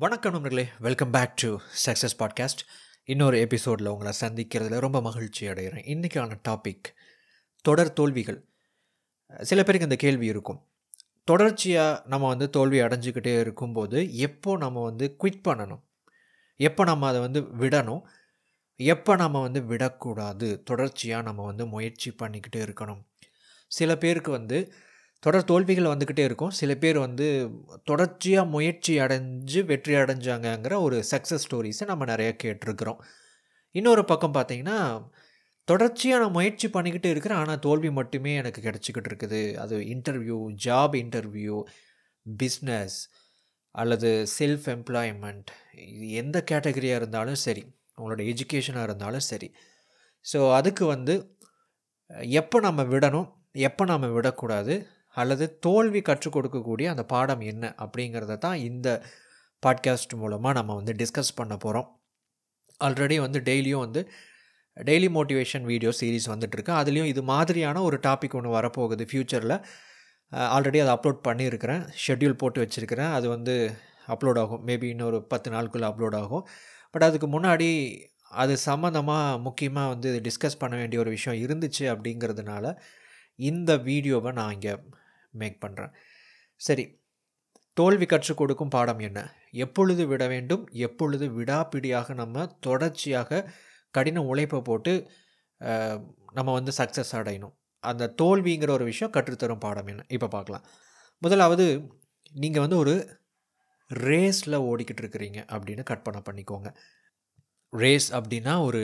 வணக்கம் நண்பர்களே. Welcome back to success podcast இன்னொரு எபிசோடில் உங்களை சந்திக்கிறதுல ரொம்ப மகிழ்ச்சி அடைகிறேன். இன்றைக்கான டாபிக் தொடர் தோல்விகள். சில பேருக்கு இந்த கேள்வி இருக்கும். தொடர்ச்சியாக நம்ம வந்து தோல்வி அடைஞ்சிக்கிட்டே இருக்கும்போது எப்போ நம்ம வந்து குவிட் பண்ணணும்? எப்போ நம்ம அதை வந்து விடணும்? எப்போ நம்ம வந்து விடக்கூடாது? தொடர்ச்சியாக நம்ம வந்து முயற்சி பண்ணிக்கிட்டே இருக்கணும். சில பேருக்கு வந்து தொடர் தோல்விகள் வந்துக்கிட்டே இருக்கும். சில பேர் வந்து தொடர்ச்சியாக முயற்சி அடைஞ்சு வெற்றி அடைஞ்சாங்கங்கிற ஒரு சக்ஸஸ் ஸ்டோரிஸை நம்ம நிறையா கேட்டிருக்கிறோம். இன்னொரு பக்கம் பார்த்தீங்கன்னா தொடர்ச்சியாக நான் முயற்சி பண்ணிக்கிட்டு இருக்கிறேன். ஆனால் தோல்வி மட்டுமே எனக்கு கிடச்சிக்கிட்டு இருக்குது. அது இன்டர்வியூ ஜாப் இன்டர்வியூ பிஸ்னஸ் அல்லது செல்ஃப் எம்ப்ளாய்மெண்ட் இது எந்த கேட்டகரியாக இருந்தாலும் சரி உங்களோட எஜுகேஷனாக இருந்தாலும் சரி. ஸோ அதுக்கு வந்து எப்போ நம்ம விடணும் எப்போ நம்ம விடக்கூடாது அல்லது தோல்வி கற்றுக் கொடுக்கக்கூடிய அந்த பாடம் என்ன அப்படிங்கிறத தான் இந்த பாட்காஸ்ட் மூலமாக நம்ம வந்து டிஸ்கஸ் பண்ண போகிறோம் ஆல்ரெடி வந்து டெய்லியும் வந்து டெய்லி மோட்டிவேஷன் வீடியோ சீரீஸ் வந்துட்டுருக்கு. அதுலேயும் இது மாதிரியான ஒரு டாபிக் ஒன்று வரப்போகுது ஃப்யூச்சரில் ஆல்ரெடி அதை அப்லோட் பண்ணியிருக்கிறேன். ஷெட்யூல் போட்டு வச்சுருக்கிறேன். அது வந்து அப்லோட் ஆகும். மேபி இன்னொரு பத்து நாளுக்குள்ளே அப்லோட் ஆகும். பட் அதுக்கு முன்னாடி அது சம்மந்தமாக முக்கியமாக வந்து டிஸ்கஸ் பண்ண வேண்டிய ஒரு விஷயம் இருந்துச்சு அப்படிங்கிறதுனால இந்த வீடியோவை நான் இங்கே மேக் பண்ணுறேன் சரி தோல்வி கற்றுக் கொடுக்கும் பாடம் என்ன? எப்பொழுது விட வேண்டும்? எப்பொழுது விடாப்பிடியாக நம்ம தொடர்ச்சியாக கடின உழைப்பை போட்டு நம்ம வந்து சக்ஸஸ் அடையணும். அந்த தோல்விங்கிற ஒரு விஷயம் கற்றுத்தரும் பாடம் என்ன? இப்போ பார்க்கலாம். முதலாவது நீங்கள் வந்து ஒரு ரேஸில் ஓடிக்கிட்டு இருக்கிறீங்க அப்படின்னு கற்பனை பண்ணிக்கோங்க. ரேஸ் அப்படின்னா ஒரு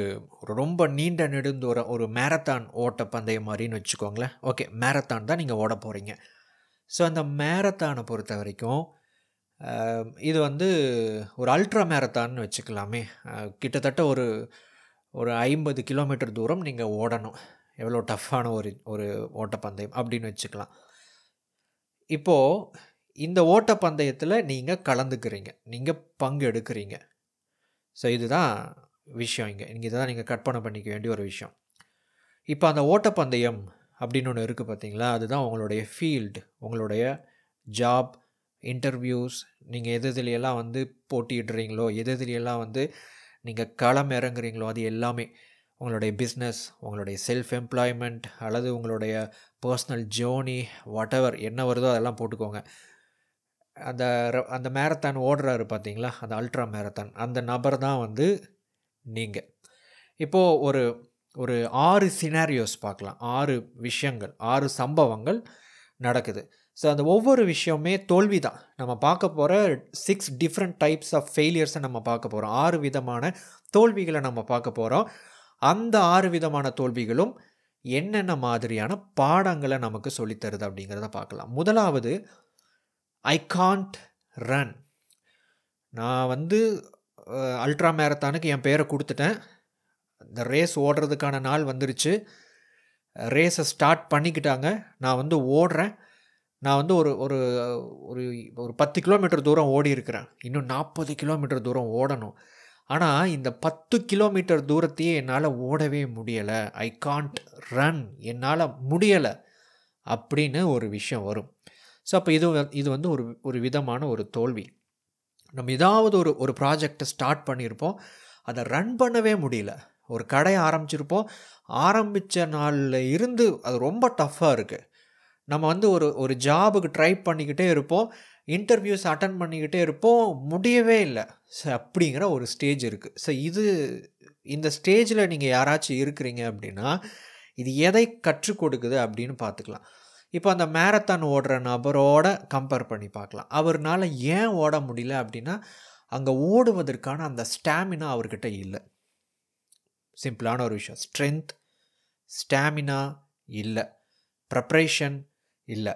ரொம்ப நீண்ட நெடுந்தூரம் ஒரு மேரத்தான் ஓட்ட பந்தயம் மாதிரின்னு வச்சுக்கோங்களேன். ஓகே மேரத்தான் தான் நீங்கள் ஓட போகிறீங்க ஸோ அந்த மேரத்தானை பொறுத்த வரைக்கும் இது வந்து ஒரு அல்ட்ரா மேரத்தான்னு வச்சுக்கலாமே. கிட்டத்தட்ட ஒரு ஒரு ஐம்பது கிலோமீட்டர் தூரம் நீங்கள் ஓடணும். எவ்வளோ டஃப்பான ஒரு ஒரு ஓட்டப்பந்தயம் அப்படின்னு வச்சுக்கலாம். இப்போது இந்த ஓட்டப்பந்தயத்தில் நீங்கள் கலந்துக்கிறீங்க. நீங்கள் பங்கு எடுக்கிறீங்க. ஸோ இதுதான் விஷயம் இங்கே. இங்கே தான் நீங்கள் கற்பனை பண்ணிக்க வேண்டிய ஒரு விஷயம். இப்போ அந்த ஓட்டப்பந்தயம் அப்படின்னு ஒன்று இருக்குது பார்த்தீங்களா அதுதான் உங்களுடைய ஃபீல்டு உங்களுடைய ஜாப் இன்டர்வியூஸ் நீங்கள் எது எதுலையெல்லாம் வந்து போட்டியிடுறீங்களோ எது எதுலையெல்லாம் வந்து நீங்கள் களம் இறங்குறீங்களோ அது எல்லாமே உங்களுடைய பிஸ்னஸ் உங்களுடைய செல்ஃப் எம்ப்ளாய்மெண்ட் அல்லது உங்களுடைய பர்சனல் ஜேர்னி வாட் எவர் என்ன வருதோ அதெல்லாம் போட்டுக்கோங்க. அந்த அந்த மேரத்தான் ஓடுறாரு பார்த்தீங்களா அந்த அல்ட்ரா மேரத்தான் அந்த நபர் தான் வந்து நீங்கள் இப்போது ஒரு ஒரு ஆறு சினாரியோஸ் பார்க்கலாம். ஆறு விஷயங்கள் ஆறு சம்பவங்கள் நடக்குது. ஸோ அந்த ஒவ்வொரு விஷயமே தோல்வி தான் நம்ம பார்க்க போகிற சிக்ஸ் டிஃப்ரெண்ட் டைப்ஸ் ஆஃப் ஃபெயிலியர்ஸை நம்ம பார்க்க போகிறோம் ஆறு விதமான தோல்விகளை நம்ம பார்க்க போகிறோம் அந்த ஆறு விதமான தோல்விகளும் என்னென்ன மாதிரியான பாடங்களை நமக்கு சொல்லித்தருது அப்படிங்கிறத பார்க்கலாம். முதலாவது ஐ காண்ட் ரன் நான் வந்து அல்ட்ரா மேரத்தானுக்கு என் பேரை கொடுத்துட்டேன். இந்த ரேஸ் ஓடுறதுக்கான நாள் வந்துருச்சு. ரேஸை ஸ்டார்ட் பண்ணிக்கிட்டாங்க. நான் வந்து ஓடுறேன். நான் வந்து ஒரு ஒரு ஒரு ஒரு பத்து கிலோமீட்டர் தூரம் ஓடி இருக்கிறேன். இன்னும் நாற்பது கிலோமீட்டர் தூரம் ஓடணும். ஆனால் இந்த பத்து கிலோமீட்டர் தூரத்தையே என்னால் ஓடவே முடியலை. ஐ காண்ட் ரன் என்னால் முடியலை. அப்படின்னு ஒரு விஷயம் வரும். ஸோ அப்போ இது இது வந்து ஒரு ஒரு விதமான ஒரு தோல்வி. நம்ம ஏதாவது ஒரு ஒரு ப்ராஜெக்டை ஸ்டார்ட் பண்ணியிருப்போம். அதை ரன் பண்ணவே முடியல. ஒரு கடையை ஆரம்பிச்சிருப்போம். ஆரம்பித்த நாளில் இருந்து அது ரொம்ப டஃப்பாக இருக்குது நம்ம வந்து ஒரு ஒரு ஜாபுக்கு ட்ரை பண்ணிக்கிட்டே இருப்போம். இன்டர்வியூஸ் அட்டன் பண்ணிக்கிட்டே இருப்போம். முடியவே இல்லை. ஸோ அப்படிங்கிற ஒரு ஸ்டேஜ் இருக்குது ஸோ இது இந்த ஸ்டேஜில் நீங்கள் யாராச்சும் இருக்கிறீங்க அப்படின்னா இது எதை கற்றுக் கொடுக்குது அப்படின்னு பார்த்துக்கலாம். இப்போ அந்த மேரத்தான் ஓடுற நபரோட கம்பேர் பண்ணி பார்க்கலாம். அவர்னால் ஏன் ஓட முடியல அப்படின்னா அங்கே ஓடுவதற்கான அந்த ஸ்டாமினா அவர்கிட்ட இல்லை. சிம்பிளான ஒரு விஷயம். ஸ்ட்ரென்த் ஸ்டாமினா இல்லை. ப்ரப்ரேஷன் இல்லை.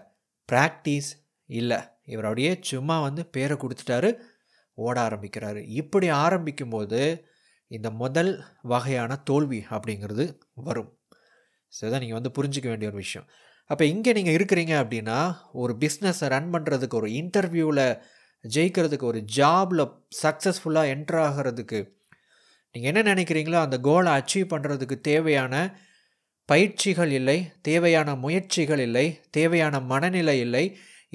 ப்ராக்டிஸ் இல்லை. இவர் அப்படியே சும்மா வந்து பேரை கொடுத்துட்டாரு ஓட ஆரம்பிக்கிறாரு. இப்படி ஆரம்பிக்கும்போது இந்த முதல் வகையான தோல்வி அப்படிங்கிறது வரும். ஸோ இதான் நீங்கள் வந்து புரிஞ்சிக்க வேண்டிய ஒரு விஷயம். அப்போ இங்கே நீங்கள் இருக்கிறீங்க அப்படின்னா ஒரு பிஸ்னஸை ரன் பண்ணுறதுக்கு ஒரு இன்டர்வியூவில் ஜெயிக்கிறதுக்கு ஒரு ஜாபில் சக்ஸஸ்ஃபுல்லாக என்ட்ரு ஆகிறதுக்கு நீங்கள் என்ன நினைக்கிறீங்களோ அந்த கோலை அச்சீவ் பண்ணுறதுக்கு தேவையான பயிற்சிகள் இல்லை தேவையான முயற்சிகள் இல்லை தேவையான மனநிலை இல்லை.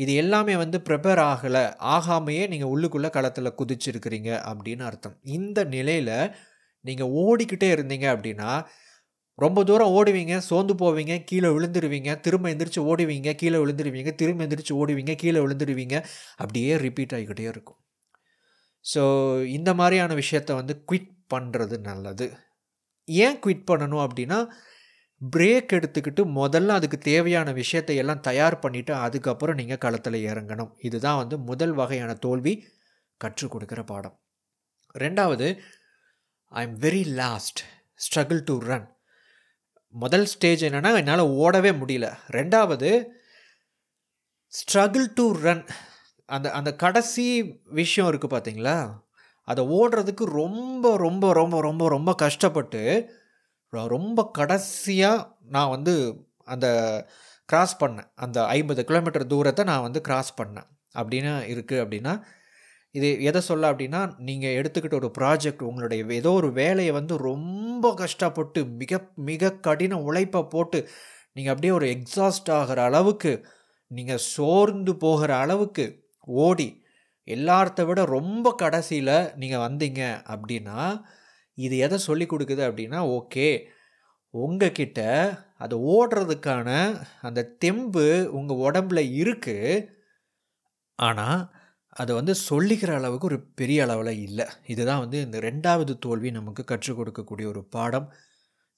இது எல்லாமே வந்து ப்ரிப்பேர் ஆகலை. ஆகாமையே நீங்கள் உள்ளுக்குள்ளே களத்தில் குதிச்சிருக்கிறீங்க அப்படின்னு அர்த்தம். இந்த நிலையில் நீங்கள் ஓடிக்கிட்டே இருந்தீங்க அப்படின்னா ரொம்ப தூரம் ஓடுவீங்க சோர்ந்து போவீங்க கீழே விழுந்துருவீங்க திரும்ப எந்திரிச்சு ஓடுவீங்க கீழே விழுந்துருவீங்க திரும்ப எந்திரிச்சு ஓடுவீங்க கீழே விழுந்துருவீங்க அப்படியே ரிப்பீட் ஆகிக்கிட்டே இருக்கும். ஸோ இந்த மாதிரியான விஷயத்த வந்து குவிட் பண்ணுறது நல்லது. ஏன் குவிட் பண்ணணும் அப்படின்னா பிரேக் எடுத்துக்கிட்டு முதல்ல அதுக்கு தேவையான விஷயத்தை எல்லாம் தயார் பண்ணிவிட்டு அதுக்கப்புறம் நீங்கள் களத்தில் இறங்கணும். இதுதான் வந்து முதல் வகையான தோல்வி கற்றுக் கொடுக்குற பாடம். ரெண்டாவது I am very last struggle to run முதல் ஸ்டேஜ் என்னென்னா என்னால் ஓடவே முடியல. ரெண்டாவது ஸ்ட்ரகிள் டு ரன் அந்த அந்த கடைசி விஷயம் இருக்குது பார்த்தீங்களா அதை ஓடுறதுக்கு ரொம்ப ரொம்ப ரொம்ப ரொம்ப ரொம்ப கஷ்டப்பட்டு ரொம்ப கடைசியாக நான் வந்து அந்த கிராஸ் பண்ணேன். அந்த ஐம்பது கிலோமீட்டர் தூரத்தை நான் வந்து கிராஸ் பண்ணேன். அப்படின்னு இருக்குது அப்படின்னா இது எதை சொல்ல அப்படின்னா நீங்கள் எடுத்துக்கிட்ட ஒரு ப்ராஜெக்ட் உங்களுடைய ஏதோ ஒரு வேலையை வந்து ரொம்ப கஷ்டப்பட்டு மிக மிக கடின உழைப்பை போட்டு நீங்கள் அப்படியே ஒரு எக்ஸாஸ்ட் ஆகிற அளவுக்கு நீங்கள் சோர்ந்து போகிற அளவுக்கு ஓடி எல்லார்த்த விட ரொம்ப கடைசியில் நீங்கள் வந்தீங்க அப்படின்னா இது எதை சொல்லி கொடுக்குது அப்படின்னா ஓகே உங்ககிட்ட அதை ஓடுறதுக்கான அந்த தெம்பு உங்கள் உடம்புல இருக்குது ஆனால் அதை வந்து சொல்லிக்கிற அளவுக்கு ஒரு பெரிய அளவில் இல்லை. இதுதான் வந்து இந்த ரெண்டாவது தோல்வி நமக்கு கற்றுக் கொடுக்கக்கூடிய ஒரு பாடம்.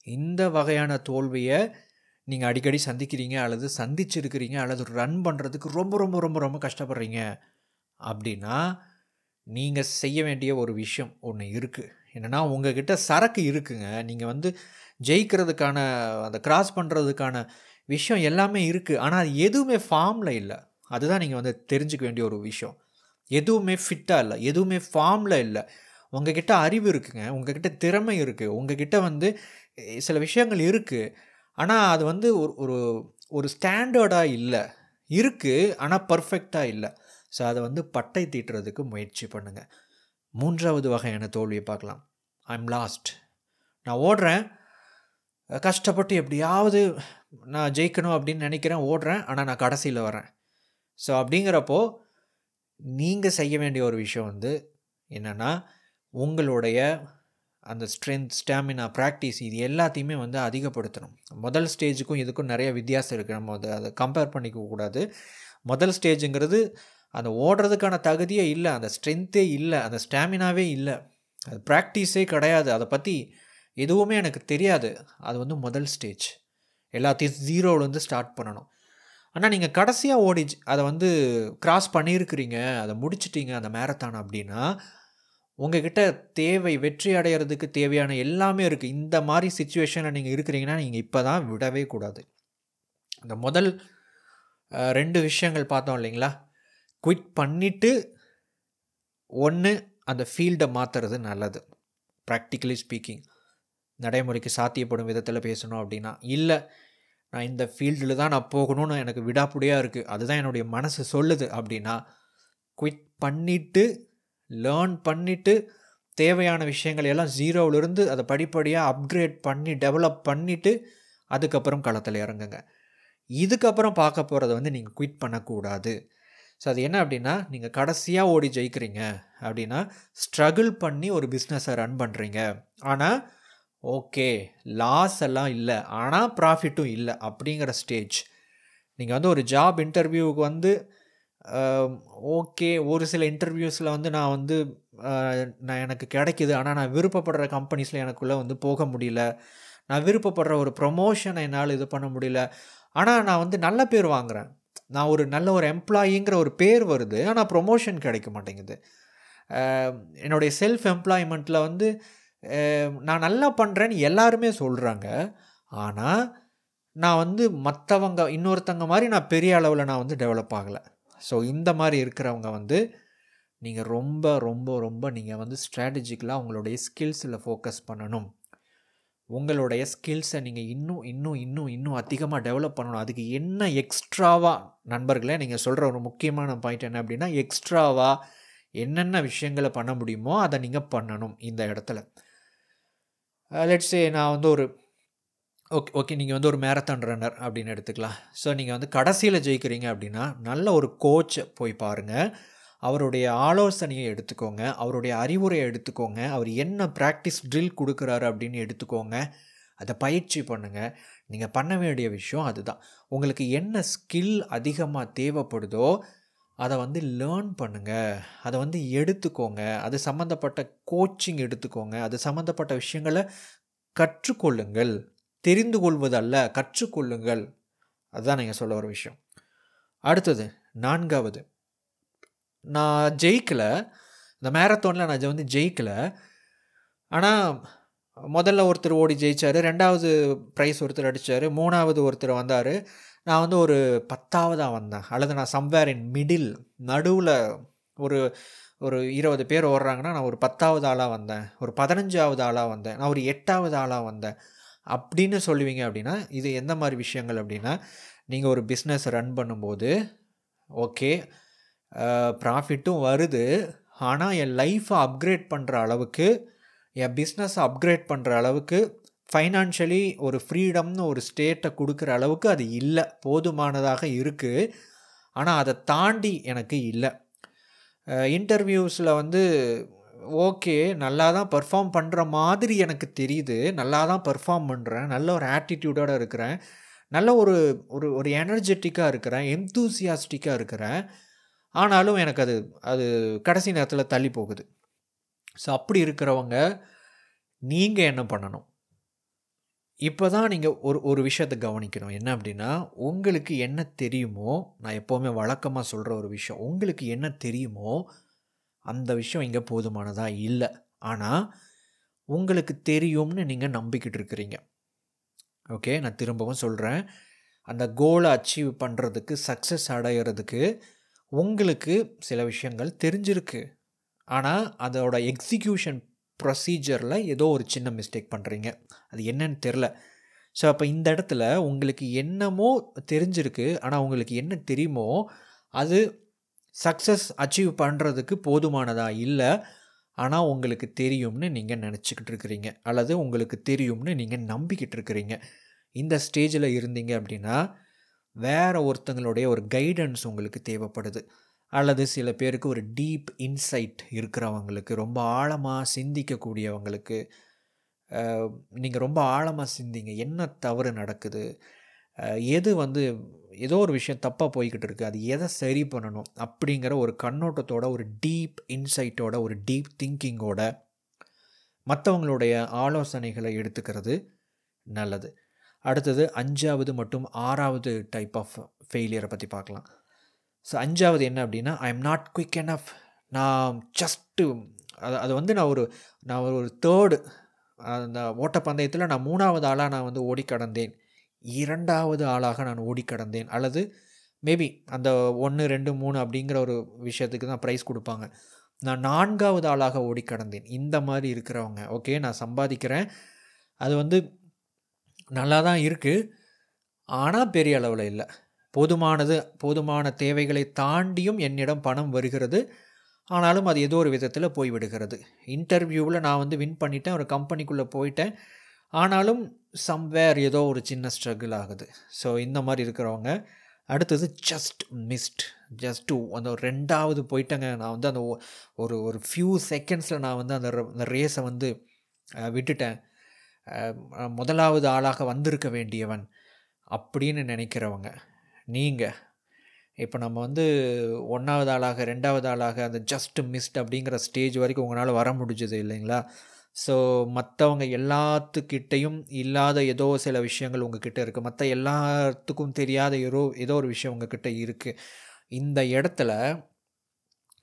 இந்த வகையான தோல்வியை நீங்கள் அடிக்கடி சந்திக்கிறீங்க அல்லது சந்திச்சிருக்கிறீங்க அல்லது ரன் பண்ணுறதுக்கு ரொம்ப ரொம்ப ரொம்ப ரொம்ப கஷ்டப்படுறீங்க. அப்படின்னா நீங்கள் செய்ய வேண்டிய ஒரு விஷயம் ஒன்று இருக்குது என்னென்னா உங்ககிட்ட சரக்கு இருக்குங்க. நீங்கள் வந்து ஜெயிக்கிறதுக்கான அந்த கிராஸ் பண்ணுறதுக்கான விஷயம் எல்லாமே இருக்குது ஆனால் அது எதுவுமே ஃபார்மில் இல்லை. அதுதான் நீங்கள் வந்து தெரிஞ்சுக்க வேண்டிய ஒரு விஷயம். எதுவுமே ஃபிட்டாக இல்லை. எதுவுமே ஃபார்மில் இல்லை. உங்ககிட்ட அறிவு இருக்குங்க. உங்ககிட்ட திறமை இருக்குது உங்ககிட்ட வந்து சில விஷயங்கள் இருக்குது ஆனால் அது வந்து ஒரு ஒரு ஒரு ஸ்டாண்டர்டாக இல்லை. இருக்குது ஆனால் பர்ஃபெக்டாக இல்லை. ஸோ அதை வந்து பட்டை தீட்டுறதுக்கு முயற்சி பண்ணுங்கள் மூன்றாவது வகையான தோல்வியை பார்க்கலாம். ஐ எம் லாஸ்ட் நான் ஓடுறேன். கஷ்டப்பட்டு எப்படியாவது நான் ஜெயிக்கணும் அப்படின்னு நினைக்கிறேன் ஓடுறேன். ஆனால் நான் கடைசியில் வரேன் ஸோ அப்படிங்கிறப்போ நீங்கள் செய்ய வேண்டிய ஒரு விஷயம் வந்து என்னென்னா உங்களுடைய அந்த ஸ்ட்ரென்த் ஸ்டாமினா ப்ராக்டிஸ் இது எல்லாத்தையுமே வந்து அதிகப்படுத்தணும். முதல் ஸ்டேஜுக்கும் இதுக்கும் நிறைய வித்தியாசம் இருக்குது நம்ம அதை அதை கம்பேர் பண்ணிக்க கூடாது முதல் ஸ்டேஜுங்கிறது அந்த ஓடுறதுக்கான தகுதியே இல்லை அந்த ஸ்ட்ரென்த்தே இல்லை அந்த ஸ்டாமினாவே இல்லை. அது ப்ராக்டிஸே கிடையாது. அதை பற்றி எதுவுமே எனக்கு தெரியாது. அது வந்து முதல் ஸ்டேஜ் எல்லாத்தையும் ஜீரோவிலேருந்து ஸ்டார்ட் பண்ணணும். ஆனால் நீங்கள் கடைசியாக ஓடி அதை வந்து க்ராஸ் பண்ணியிருக்கிறீங்க அதை முடிச்சிட்டீங்க அந்த மேரத்தான் அப்படின்னா உங்ககிட்ட தேவை வெற்றி அடையிறதுக்கு தேவையான எல்லாமே இருக்குது இந்த மாதிரி சுச்சுவேஷனில் நீங்கள் இருக்கிறீங்கன்னா நீங்கள் இப்போ தான் விடவே கூடாது. அந்த முதல் ரெண்டு விஷயங்கள் பார்த்தோம் இல்லைங்களா? குவிட் பண்ணிவிட்டு ஒன்று அந்த ஃபீல்டை மாற்றுறது நல்லது. ப்ராக்டிக்கலி ஸ்பீக்கிங் நடைமுறைக்கு சாத்தியப்படும் விதத்தில் பேசணும் அப்படின்னா இல்லை நான் இந்த ஃபீல்டில் தான் நான் போகணும்னு எனக்கு விடாப்புடியாக இருக்குது அதுதான் என்னுடைய மனசு சொல்லுது அப்படின்னா குவிட் பண்ணிவிட்டு லேர்ன் பண்ணிவிட்டு தேவையான விஷயங்கள் எல்லாம் ஜீரோவிலிருந்து அதை படிப்படியாக அப்கிரேட் பண்ணி டெவலப் பண்ணிவிட்டு அதுக்கப்புறம் களத்தில் இறங்குங்க. இதுக்கப்புறம் பார்க்க போகிறத வந்து நீங்கள் குவிட் பண்ணக்கூடாது. ஸோ அது என்ன அப்படின்னா நீங்கள் கடைசியாக ஓடி ஜெயிக்கிறீங்க அப்படின்னா ஸ்ட்ரகிள் பண்ணி ஒரு பிஸ்னஸை ரன் பண்ணுறீங்க ஆனால் ஓகே லாஸ் எல்லாம் இல்லை ஆனால் ப்ராஃபிட்டும் இல்லை அப்படிங்கிற ஸ்டேஜ் நீங்கள் வந்து ஒரு ஜாப் இன்டர்வியூவுக்கு வந்து ஓகே ஒரு சில இன்டர்வியூஸில் வந்து நான் வந்து நான் எனக்கு கிடைக்கிது ஆனால் நான் விருப்பப்படுற கம்பெனிஸில் எனக்குள்ளே வந்து போக முடியல. நான் விருப்பப்படுற ஒரு ப்ரொமோஷனை என்னால் இது பண்ண முடியல. ஆனால் நான் வந்து நல்ல பேர் வாங்குகிறேன் நான் ஒரு நல்ல ஒரு எம்ப்ளாயிங்கிற ஒரு பேர் வருது ஆனால் ப்ரொமோஷன் கிடைக்க மாட்டேங்குது. என்னுடைய செல்ஃப் எம்ப்ளாய்மெண்ட்டில் வந்து நான் நல்லா பண்ணுறேன்னு எல்லாருமே சொல்கிறாங்க ஆனால் நான் வந்து மற்றவங்க இன்னொருத்தங்க மாதிரி நான் பெரிய அளவில் நான் வந்து டெவலப் ஆகலை. ஸோ இந்த மாதிரி இருக்கிறவங்க வந்து நீங்கள் ரொம்ப ரொம்ப ரொம்ப நீங்கள் வந்து ஸ்ட்ராட்டஜிக்கலாக உங்களுடைய ஸ்கில்ஸில் ஃபோக்கஸ் பண்ணணும். உங்களுடைய ஸ்கில்ஸை நீங்கள் இன்னும் இன்னும் இன்னும் இன்னும் அதிகமாக டெவலப் பண்ணணும். அதுக்கு என்ன எக்ஸ்ட்ராவாக நண்பர்களே நீங்கள் சொல்கிற ஒரு முக்கியமான பாயிண்ட் என்ன அப்படின்னா எக்ஸ்ட்ராவாக என்னென்ன விஷயங்களை பண்ண முடியுமோ அதை நீங்கள் பண்ணணும் இந்த இடத்துல. லெட்ஸே நான் வந்து ஒரு ஓகே ஓகே நீங்கள் வந்து ஒரு மேரத்தான் ரன்னர் அப்படின்னு எடுத்துக்கலாம். ஸோ நீங்கள் வந்து கடைசியில் ஜெயிக்கிறீங்க அப்படின்னா நல்ல ஒரு கோச்சை போய் பாருங்கள் அவருடைய ஆலோசனையை எடுத்துக்கோங்க அவருடைய அறிவுரையை எடுத்துக்கோங்க அவர் என்ன ப்ராக்டிஸ் ட்ரில் கொடுக்குறாரு அப்படின்னு எடுத்துக்கோங்க. அதை பயிற்சி பண்ணுங்கள் நீங்கள் பண்ண வேண்டிய விஷயம் அதுதான். உங்களுக்கு என்ன ஸ்கில் அதிகமாக தேவைப்படுதோ அதை வந்து லேர்ன் பண்ணுங்கள் அதை வந்து எடுத்துக்கோங்க. அது சம்மந்தப்பட்ட கோச்சிங் எடுத்துக்கோங்க. அது சம்மந்தப்பட்ட விஷயங்களை கற்றுக்கொள்ளுங்கள். தெரிந்து கொள்வதல்ல கற்றுக்கொள்ளுங்கள். அதுதான் நீங்கள் சொல்ல ஒரு விஷயம். அடுத்தது நான்காவது. நான் ஜெயிக்கலை. இந்த மேரத்தானில் நான் வந்து ஜெயிக்கலை. ஆனால் முதல்ல ஒருத்தர் ஓடி ஜெயிச்சார் ரெண்டாவது ப்ரைஸ் ஒருத்தர் அடித்தார் மூணாவது ஒருத்தர் வந்தார். நான் வந்து ஒரு பத்தாவதாக வந்தேன். அல்லது நான் சம்வேர் இன் மிடில் நடுவில் ஒரு ஒரு இருபது பேர் ஓடுறாங்கன்னா நான் ஒரு பத்தாவது ஆளாக வந்தேன். ஒரு பதினஞ்சாவது ஆளாக வந்தேன். நான் ஒரு எட்டாவது ஆளாக வந்தேன். அப்படின்னு சொல்லுவீங்க அப்படின்னா இது எந்த மாதிரி விஷயங்கள் அப்படின்னா நீங்கள் ஒரு பிஸ்னஸ் ரன் பண்ணும்போது ஓகே ப்ராஃபிட்டும் வருது. ஆனால் என் லைஃப்பை அப்கிரேட் பண்ணுற அளவுக்கு என் பிஸ்னஸை அப்கிரேட் பண்ணுற அளவுக்கு ஃபைனான்ஷியலி ஒரு ஃப்ரீடம்னு ஒரு ஸ்டேட்டை கொடுக்குற அளவுக்கு அது இல்லை. போதுமானதாக இருக்குது ஆனால் அதை தாண்டி எனக்கு இல்லை. இன்டர்வியூஸில் வந்து ஓகே நல்லா தான் பர்ஃபார்ம் பண்ணுற மாதிரி எனக்கு தெரியுது. நல்லா தான் பர்ஃபார்ம் பண்ணுறேன் நல்ல ஒரு ஆட்டிடியூடோடு இருக்கிறேன். நல்ல ஒரு ஒரு ஒரு எனர்ஜெட்டிக்காக இருக்கிறேன். எந்தூசியாஸ்டிக்காக இருக்கிறேன். ஆனாலும் எனக்கு அது அது கடைசி நேரத்தில் தள்ளி போகுது. ஸோ அப்படி இருக்கிறவங்க நீங்கள் என்ன பண்ணணும்? இப்போ தான் நீங்கள் ஒரு ஒரு விஷயத்தை கவனிக்கணும். என்ன அப்படின்னா உங்களுக்கு என்ன தெரியுமோ நான் எப்போவுமே வழக்கமாக சொல்கிற ஒரு விஷயம் உங்களுக்கு என்ன தெரியுமோ அந்த விஷயம் இங்கே போதுமானதாக இல்லை. ஆனால் உங்களுக்கு தெரியும்னு நீங்கள் நம்பிக்கிட்டு இருக்கிறீங்க. ஓகே நான் திரும்பவும் சொல்கிறேன் அந்த கோலை அச்சீவ் பண்ணுறதுக்கு சக்ஸஸ் அடையிறதுக்கு உங்களுக்கு சில விஷயங்கள் தெரிஞ்சிருக்கு. ஆனால் அதோட எக்ஸிக்யூஷன் ப்ரொசீஜரில் ஏதோ ஒரு சின்ன மிஸ்டேக் பண்ணுறீங்க அது என்னன்னு தெரில ஸோ அப்போ இந்த இடத்துல உங்களுக்கு என்னமோ தெரிஞ்சிருக்கு. ஆனால் உங்களுக்கு என்ன தெரியுமோ அது சக்ஸஸ் அச்சீவ் பண்ணுறதுக்கு போதுமானதாக இல்லை. ஆனால் உங்களுக்கு தெரியும்னு நீங்கள் நினச்சிக்கிட்டு இருக்கிறீங்க. அல்லது உங்களுக்கு தெரியும்னு நீங்கள் நம்பிக்கிட்டு இருக்கிறீங்க. இந்த ஸ்டேஜில் இருந்தீங்க அப்படின்னா வேறு ஒருத்தங்களுடைய ஒரு கைடன்ஸ் உங்களுக்கு தேவைப்படுது. அல்லது சில பேருக்கு ஒரு டீப் இன்சைட் இருக்கிறவங்களுக்கு ரொம்ப ஆழமாக சிந்திக்கக்கூடியவங்களுக்கு நீங்கள் ரொம்ப ஆழமாக சிந்திங்க. என்ன தவறு நடக்குது? எது வந்து ஏதோ ஒரு விஷயம் தப்பாக போய்கிட்டு இருக்குது அது எதை சரி பண்ணணும்? அப்படிங்கிற ஒரு கண்ணோட்டத்தோட ஒரு டீப் இன்சைட்டோட ஒரு டீப் திங்கிங்கோட மற்றவங்களுடைய ஆலோசனைகளை எடுத்துக்கிறது நல்லது. அடுத்தது அஞ்சாவது மற்றும் ஆறாவது டைப் ஆஃப் ஃபெயிலியரை பற்றி பார்க்கலாம். ஸோ அஞ்சாவது என்ன அப்படின்னா I am not quick enough நான் ஜஸ்ட்டு அது அது வந்து நான் ஒரு நான் ஒரு தேர்டு அந்த ஓட்டப்பந்தயத்தில் நான் மூணாவது ஆளாக நான் வந்து ஓடி கடந்தேன் இரண்டாவது ஆளாக நான் ஓடி கடந்தேன் அல்லது மேபி அந்த ஒன்று ரெண்டு மூணு அப்படிங்கிற ஒரு விஷயத்துக்கு தான் ப்ரைஸ் கொடுப்பாங்க. நான் நான்காவது ஆளாக ஓடி கடந்தேன் இந்த மாதிரி இருக்கிறவங்க. ஓகே நான் சம்பாதிக்கிறேன். அது வந்து நல்லா தான் இருக்குது ஆனால் பெரிய அளவில் இல்லை. போதுமானது போதுமான தேவைகளை தாண்டியும் என்னிடம் பணம் வருகிறது. ஆனாலும் அது ஏதோ ஒரு விதத்தில் போய்விடுகிறது இன்டர்வியூவில் நான் வந்து வின் பண்ணிட்டேன். ஒரு கம்பெனிக்குள்ளே போயிட்டேன். ஆனாலும் சம்வேர் ஏதோ ஒரு சின்ன ஸ்ட்ரகிள் ஆகுது. ஸோ இந்த மாதிரி இருக்கிறவங்க அடுத்தது ஜஸ்ட் மிஸ்ட். ஜஸ்ட் அந்த ரெண்டாவது போயிட்டேங்க. நான் வந்து அந்த ஒரு ஒரு ஃபியூ செகண்ட்ஸில் நான் வந்து அந்த அந்த ரேஸை வந்து விட்டுட்டேன். முதலாவது ஆளாக வந்திருக்க வேண்டியவன் அப்படின்னு நினைக்கிறவங்க. நீங்கள் இப்போ நம்ம வந்து ஒன்றாவது ஆளாக ரெண்டாவது ஆளாக அந்த ஜஸ்ட் மிஸ்ட் அப்படிங்கிற ஸ்டேஜ் வரைக்கும் உங்களால் வர முடிஞ்சது இல்லைங்களா? ஸோ மற்றவங்க எல்லாத்துக்கிட்டேயும் இல்லாத ஏதோ சில விஷயங்கள் உங்ககிட்ட இருக்குது மற்ற எல்லாத்துக்கும் தெரியாத ஏதோ ஏதோ ஒரு விஷயம் உங்ககிட்ட இருக்குது இந்த இடத்துல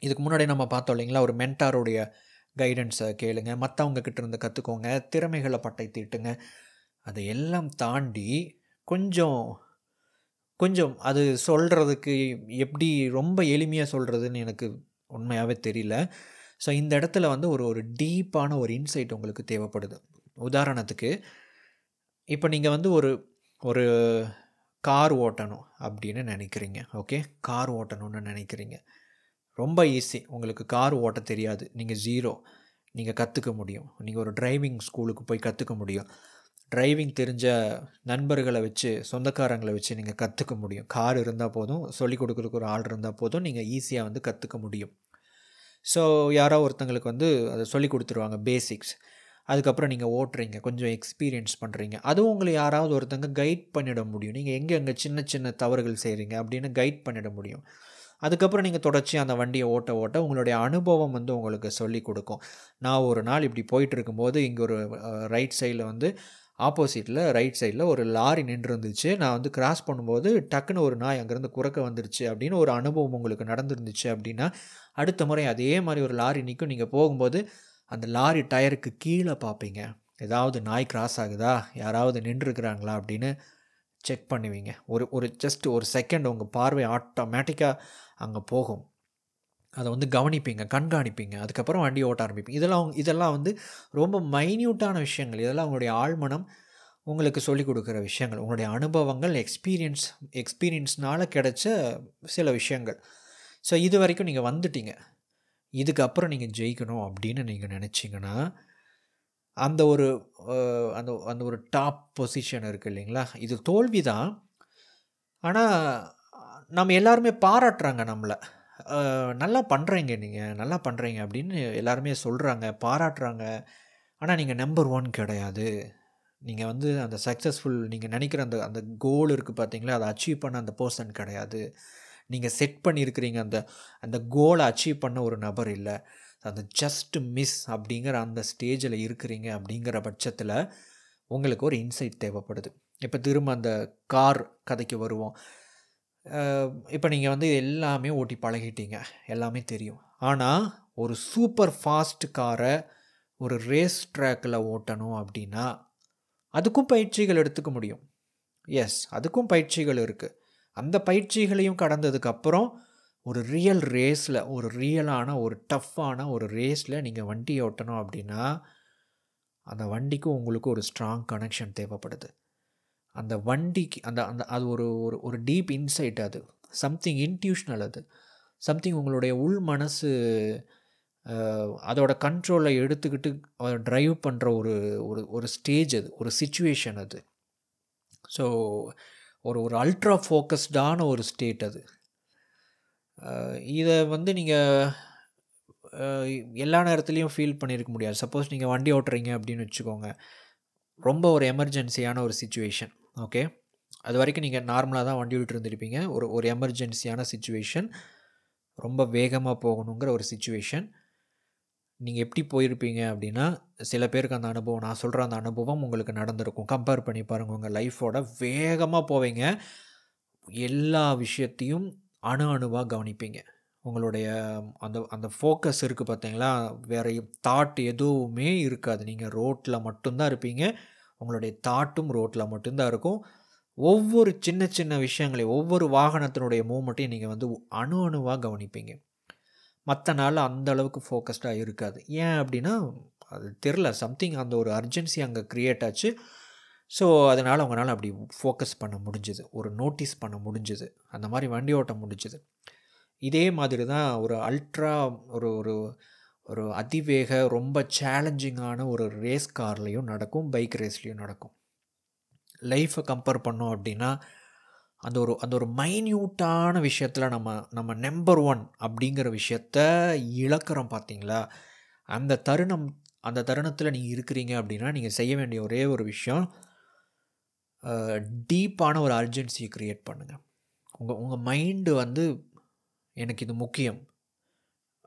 இதுக்கு முன்னாடி நம்ம பார்த்தோம் இல்லைங்களா? ஒரு மென்டாருடைய கைடன்ஸை கேளுங்க. மற்றவங்கக்கிட்ட இருந்து கற்றுக்கோங்க திறமைகளை பட்டை தீட்டுங்க. அதை எல்லாம் தாண்டி கொஞ்சம் கொஞ்சம் அது சொல்கிறதுக்கு எப்படி ரொம்ப எளிமையாக சொல்கிறதுன்னு எனக்கு உண்மையாகவே தெரியல. ஸோ இந்த இடத்துல வந்து ஒரு ஒரு டீப்பான ஒரு இன்சைட் உங்களுக்கு தேவைப்படுது. உதாரணத்துக்கு இப்போ நீங்கள் வந்து ஒரு ஒரு கார் ஓட்டணும் அப்படின்னு நினைக்கிறீங்க. ஓகே கார் ஓட்டணும்னு நினைக்கிறீங்க. ரொம்ப ஈஸி உங்களுக்கு கார் ஓட்ட தெரியாது. நீங்கள் ஜீரோ நீங்கள் கற்றுக்க முடியும். நீங்கள் ஒரு டிரைவிங் ஸ்கூலுக்கு போய் கற்றுக்க முடியும். டிரைவிங் தெரிஞ்ச நண்பர்களை வச்சு சொந்தக்காரங்களை வச்சு நீங்கள் கற்றுக்க முடியும். கார் இருந்தால் போதும். சொல்லிக் கொடுக்குறதுக்கு ஒரு ஆள் இருந்தால் போதும். நீங்கள் ஈஸியாக வந்து கற்றுக்க முடியும். ஸோ யாரோ ஒருத்தங்களுக்கு வந்து அதை சொல்லி கொடுத்துருவாங்க பேசிக்ஸ் அதுக்கப்புறம் நீங்கள் ஓட்டுறீங்க. கொஞ்சம் எக்ஸ்பீரியன்ஸ் பண்ணுறீங்க அதுவும் உங்களை யாராவது ஒருத்தங்க கைட் பண்ணிட முடியும். நீங்கள் எங்கே எங்கே சின்ன சின்ன தவறுகள் செய்கிறீங்க அப்படின்னு கைட் பண்ணிட முடியும். அதுக்கப்புறம் நீங்கள் தொடர்ச்சி அந்த வண்டியை ஓட்ட ஓட்ட உங்களுடைய அனுபவம் வந்து உங்களுக்கு சொல்லி கொடுக்கும். நான் ஒரு நாள் இப்படி போயிட்டு இருக்கும்போது இங்கே ஒரு ரைட் சைடில் வந்து ஆப்போசிட்டில் ரைட் சைடில் ஒரு லாரி நின்று இருந்துச்சு நான் வந்து கிராஸ் பண்ணும்போது டக்குன்னு ஒரு நாய் அங்கேருந்து குறுக்க வந்துருச்சு அப்படின்னு ஒரு அனுபவம் உங்களுக்கு நடந்துருந்துச்சு அப்படின்னா அடுத்த முறை அதே மாதிரி ஒரு லாரி நிற்கும் நீங்கள் போகும்போது அந்த லாரி டயருக்கு கீழே பார்ப்பீங்க. ஏதாவது நாய் கிராஸ் ஆகுதா? யாராவது நின்றுருக்குறாங்களா? அப்படின்னு செக் பண்ணுவீங்க. ஒரு ஒரு ஜஸ்ட் ஒரு செகண்ட் உங்கள் பார்வை ஆட்டோமேட்டிக்காக அங்கே போகும். அதை வந்து கவனிப்பீங்க கண்காணிப்பீங்க. அதுக்கப்புறம் வண்டி ஓட்ட ஆரம்பிப்பீங்க. இதெல்லாம் இதெல்லாம் வந்து ரொம்ப மைன்யூட்டான விஷயங்கள். இதெல்லாம் உங்களுடைய ஆழ்மனம் உங்களுக்கு சொல்லிக் கொடுக்குற விஷயங்கள். உங்களுடைய அனுபவங்கள் எக்ஸ்பீரியன்ஸ் எக்ஸ்பீரியன்ஸ்னால் கிடைச்ச சில விஷயங்கள். ஸோ இது வரைக்கும் நீங்கள் வந்துட்டீங்க. இதுக்கப்புறம் நீங்கள் ஜெயிக்கணும் அப்படின்னு நீங்கள் நினச்சிங்கன்னா அந்த ஒரு அந்த அந்த ஒரு டாப் பொசிஷன் இருக்குது இல்லைங்களா? இது தோல்வி தான் ஆனால் நம்ம எல்லாருமே பாராட்டுறாங்க நம்மளை. நல்லா பண்ணுறீங்க நீங்கள் நல்லா பண்ணுறீங்க அப்படின்னு எல்லாருமே சொல்கிறாங்க பாராட்டுறாங்க. ஆனால் நீங்கள் நம்பர் ஒன் கிடையாது. நீங்கள் வந்து அந்த சக்ஸஸ்ஃபுல் நீங்கள் நினைக்கிற அந்த அந்த கோல் இருக்குது பார்த்தீங்களா? அதை அச்சீவ் பண்ண அந்த பர்சன் கிடையாது. நீங்கள் செட் பண்ணியிருக்கிறீங்க அந்த அந்த கோலை அச்சீவ் பண்ண ஒரு நபர் இல்லை. அந்த ஜஸ்ட் மிஸ் அப்படிங்கிற அந்த ஸ்டேஜில் இருக்கிறீங்க அப்படிங்கிற பட்சத்தில் உங்களுக்கு ஒரு இன்சைட் தேவைப்படுது. இப்போ திரும்ப அந்த கார் கதைக்கு வருவோம். இப்போ நீங்கள் வந்து எல்லாமே ஓட்டி பழகிட்டீங்க. எல்லாமே தெரியும். ஆனால் ஒரு சூப்பர் ஃபாஸ்ட் காரை ஒரு ரேஸ் ட்ராக்கில் ஓட்டணும் அப்படின்னா அதுக்கும் பயிற்சிகள் எடுத்துக்க முடியும். எஸ் அதுக்கும் பயிற்சிகள் இருக்குது அந்த பயிற்சிகளையும் கடந்ததுக்கப்புறம் ஒரு ரியல் ரேஸில் ஒரு ரியலான ஒரு டஃப்பான ஒரு ரேஸில் நீங்கள் வண்டி ஓட்டணும் அப்படின்னா அந்த வண்டிக்கும் உங்களுக்கு ஒரு ஸ்ட்ராங் கனெக்ஷன் தேவைப்படுது. அந்த வண்டிக்கு அந்த அந்த அது ஒரு ஒரு ஒரு டீப் இன்சைட் அது. சம்திங் இன்ட்யூஷனல் அது. சம்திங் உங்களுடைய உள் மனசு அதோட கண்ட்ரோலை எடுத்துக்கிட்டு ட்ரைவ் பண்ணுற ஒரு ஒரு ஒரு ஸ்டேஜ் அது ஒரு சுச்சுவேஷன் அது. ஸோ ஒரு ஒரு அல்ட்ரா ஃபோக்கஸ்டான ஒரு ஸ்டேட் அது. இதை வந்து நீங்கள் எல்லா நேரத்துலையும் ஃபீல் பண்ணியிருக்க முடியாது. சப்போஸ் நீங்கள் வண்டி ஓட்டுறீங்க அப்படின்னு வச்சுக்கோங்க. ரொம்ப ஒரு எமர்ஜென்சியான ஒரு சுச்சுவேஷன் ஓகே அது வரைக்கும் நீங்கள் நார்மலாக தான் வண்டி விட்டு இருந்திருப்பீங்க. ஒரு ஒரு எமர்ஜென்சியான சுச்சுவேஷன் ரொம்ப வேகமாக போகணுங்கிற ஒரு சுச்சுவேஷன் நீங்கள் எப்படி போயிருப்பீங்க அப்படின்னா சில பேருக்கு அந்த அனுபவம் நான் சொல்கிற அந்த அனுபவம் உங்களுக்கு நடந்திருக்கும். கம்பேர் பண்ணி பாருங்கள் உங்கள் லைஃபோட வேகமாக போவீங்க. எல்லா விஷயத்தையும் அணு அணுவாக கவனிப்பீங்க. உங்களுடைய அந்த அந்த ஃபோக்கஸ் இருக்குது பார்த்தீங்களா? வேறு தாட் எதுவுமே இருக்காது. நீங்கள் ரோட்டில் மட்டும்தான் இருப்பீங்க. உங்களுடைய தாட்டும் ரோட்டில் மட்டும்தான் இருக்கும். ஒவ்வொரு சின்ன சின்ன விஷயங்களையும் ஒவ்வொரு வாகனத்தினுடைய மூமெண்ட்டையும் நீங்கள் வந்து அணு அணுவாக கவனிப்பீங்க. மற்ற நாள் அந்த அளவுக்கு ஃபோக்கஸ்டாக இருக்காது. ஏன் அப்படின்னா அது தெரில சம்திங் அந்த ஒரு அர்ஜென்சி அங்கே க்ரியேட் ஆச்சு. ஸோ அதனால் அவங்களால அப்படி ஃபோக்கஸ் பண்ண முடிஞ்சுது. ஒரு நோட்டீஸ் பண்ண முடிஞ்சுது. அந்த மாதிரி வண்டி ஓட்ட முடிஞ்சுது. இதே மாதிரி தான் ஒரு அல்ட்ரா ஒரு ஒரு ஒரு அதிவேக ரொம்ப சேலஞ்சிங்கான ஒரு ரேஸ் கார்லேயும் நடக்கும் பைக் ரேஸ்லேயும் நடக்கும். லைஃப்பை கம்பேர் பண்ணோம் அப்படின்னா அந்த ஒரு அந்த ஒரு மைன்யூட்டான விஷயத்தில் நம்ம நம்ம நம்பர் ஒன் அப்படிங்கிற விஷயத்த இழக்கிறோம் பார்த்தீங்களா? அந்த தருணம் அந்த தருணத்தில் நீங்கள் இருக்கிறீங்க அப்படின்னா நீங்கள் செய்ய வேண்டிய ஒரே ஒரு விஷயம் டீப்பான ஒரு அர்ஜென்சியை க்ரியேட் பண்ணுங்கள் உங்கள் உங்கள் மைண்டு வந்து எனக்கு இது முக்கியம்.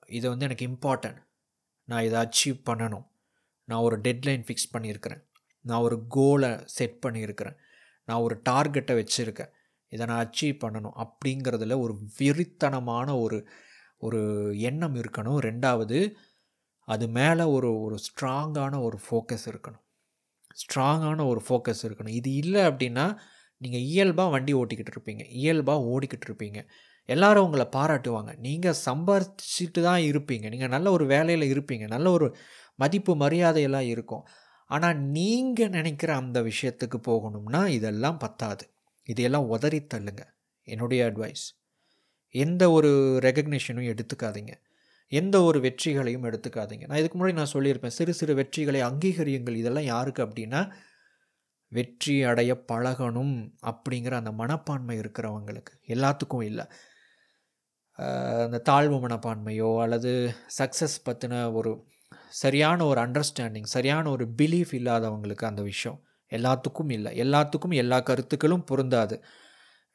இது வந்து எனக்கு இம்பார்ட்டன்ட் நான் இதை அச்சீவ் பண்ணணும். நான் ஒரு டெட்லைன் ஃபிக்ஸ் பண்ணியிருக்கிறேன். நான் ஒரு கோலை செட் பண்ணியிருக்கிறேன். நான் ஒரு டார்கெட்டை வச்சுருக்கேன். இதை நான் அச்சீவ் பண்ணணும் அப்படிங்கிறதுல ஒரு வெறித்தனமான ஒரு ஒரு எண்ணம் இருக்கணும். ரெண்டாவது அது மேலே ஒரு ஒரு ஸ்ட்ராங்கான ஒரு ஃபோக்கஸ் இருக்கணும். ஸ்ட்ராங்கான ஒரு ஃபோக்கஸ் இருக்கணும். இது இல்லை அப்படின்னா நீங்கள் இயல்பாக வண்டி ஓட்டிக்கிட்டு இருப்பீங்க. இயல்பாக ஓடிக்கிட்டு இருப்பீங்க. எல்லாரும் உங்களை பாராட்டுவாங்க. நீங்கள் சம்பாரிச்சிட்டு தான் இருப்பீங்க. நீங்கள் நல்ல ஒரு வேலையில் இருப்பீங்க. நல்ல ஒரு மதிப்பு மரியாதையெல்லாம் இருக்கும். ஆனால் நீங்கள் நினைக்கிற அந்த விஷயத்துக்கு போகணும்னா இதெல்லாம் பத்தாது. இதையெல்லாம் உதறி தள்ளுங்க. என்னுடைய அட்வைஸ் எந்த ஒரு ரெகக்னிஷனும் எடுத்துக்காதீங்க. எந்த ஒரு வெற்றிகளையும் எடுத்துக்காதீங்க. நான் இதுக்கு முன்னாடி நான் சொல்லியிருப்பேன் சிறு சிறு வெற்றிகளை அங்கீகரியுங்கள். இதெல்லாம் யாருக்கு அப்படின்னா வெற்றி அடைய பழகணும் அப்படிங்கிற அந்த மனப்பான்மை இருக்கிறவங்களுக்கு. எல்லாத்துக்கும் இல்லை. அந்த தாழ்வு மனப்பான்மையோ அல்லது சக்ஸஸ் பற்றின ஒரு சரியான ஒரு அண்டர்ஸ்டாண்டிங் சரியான ஒரு பிலீஃப் இல்லாதவங்களுக்கு அந்த விஷயம் எல்லாத்துக்கும் இல்லை. எல்லாத்துக்கும் எல்லா கருத்துக்களும் பொருந்தாது.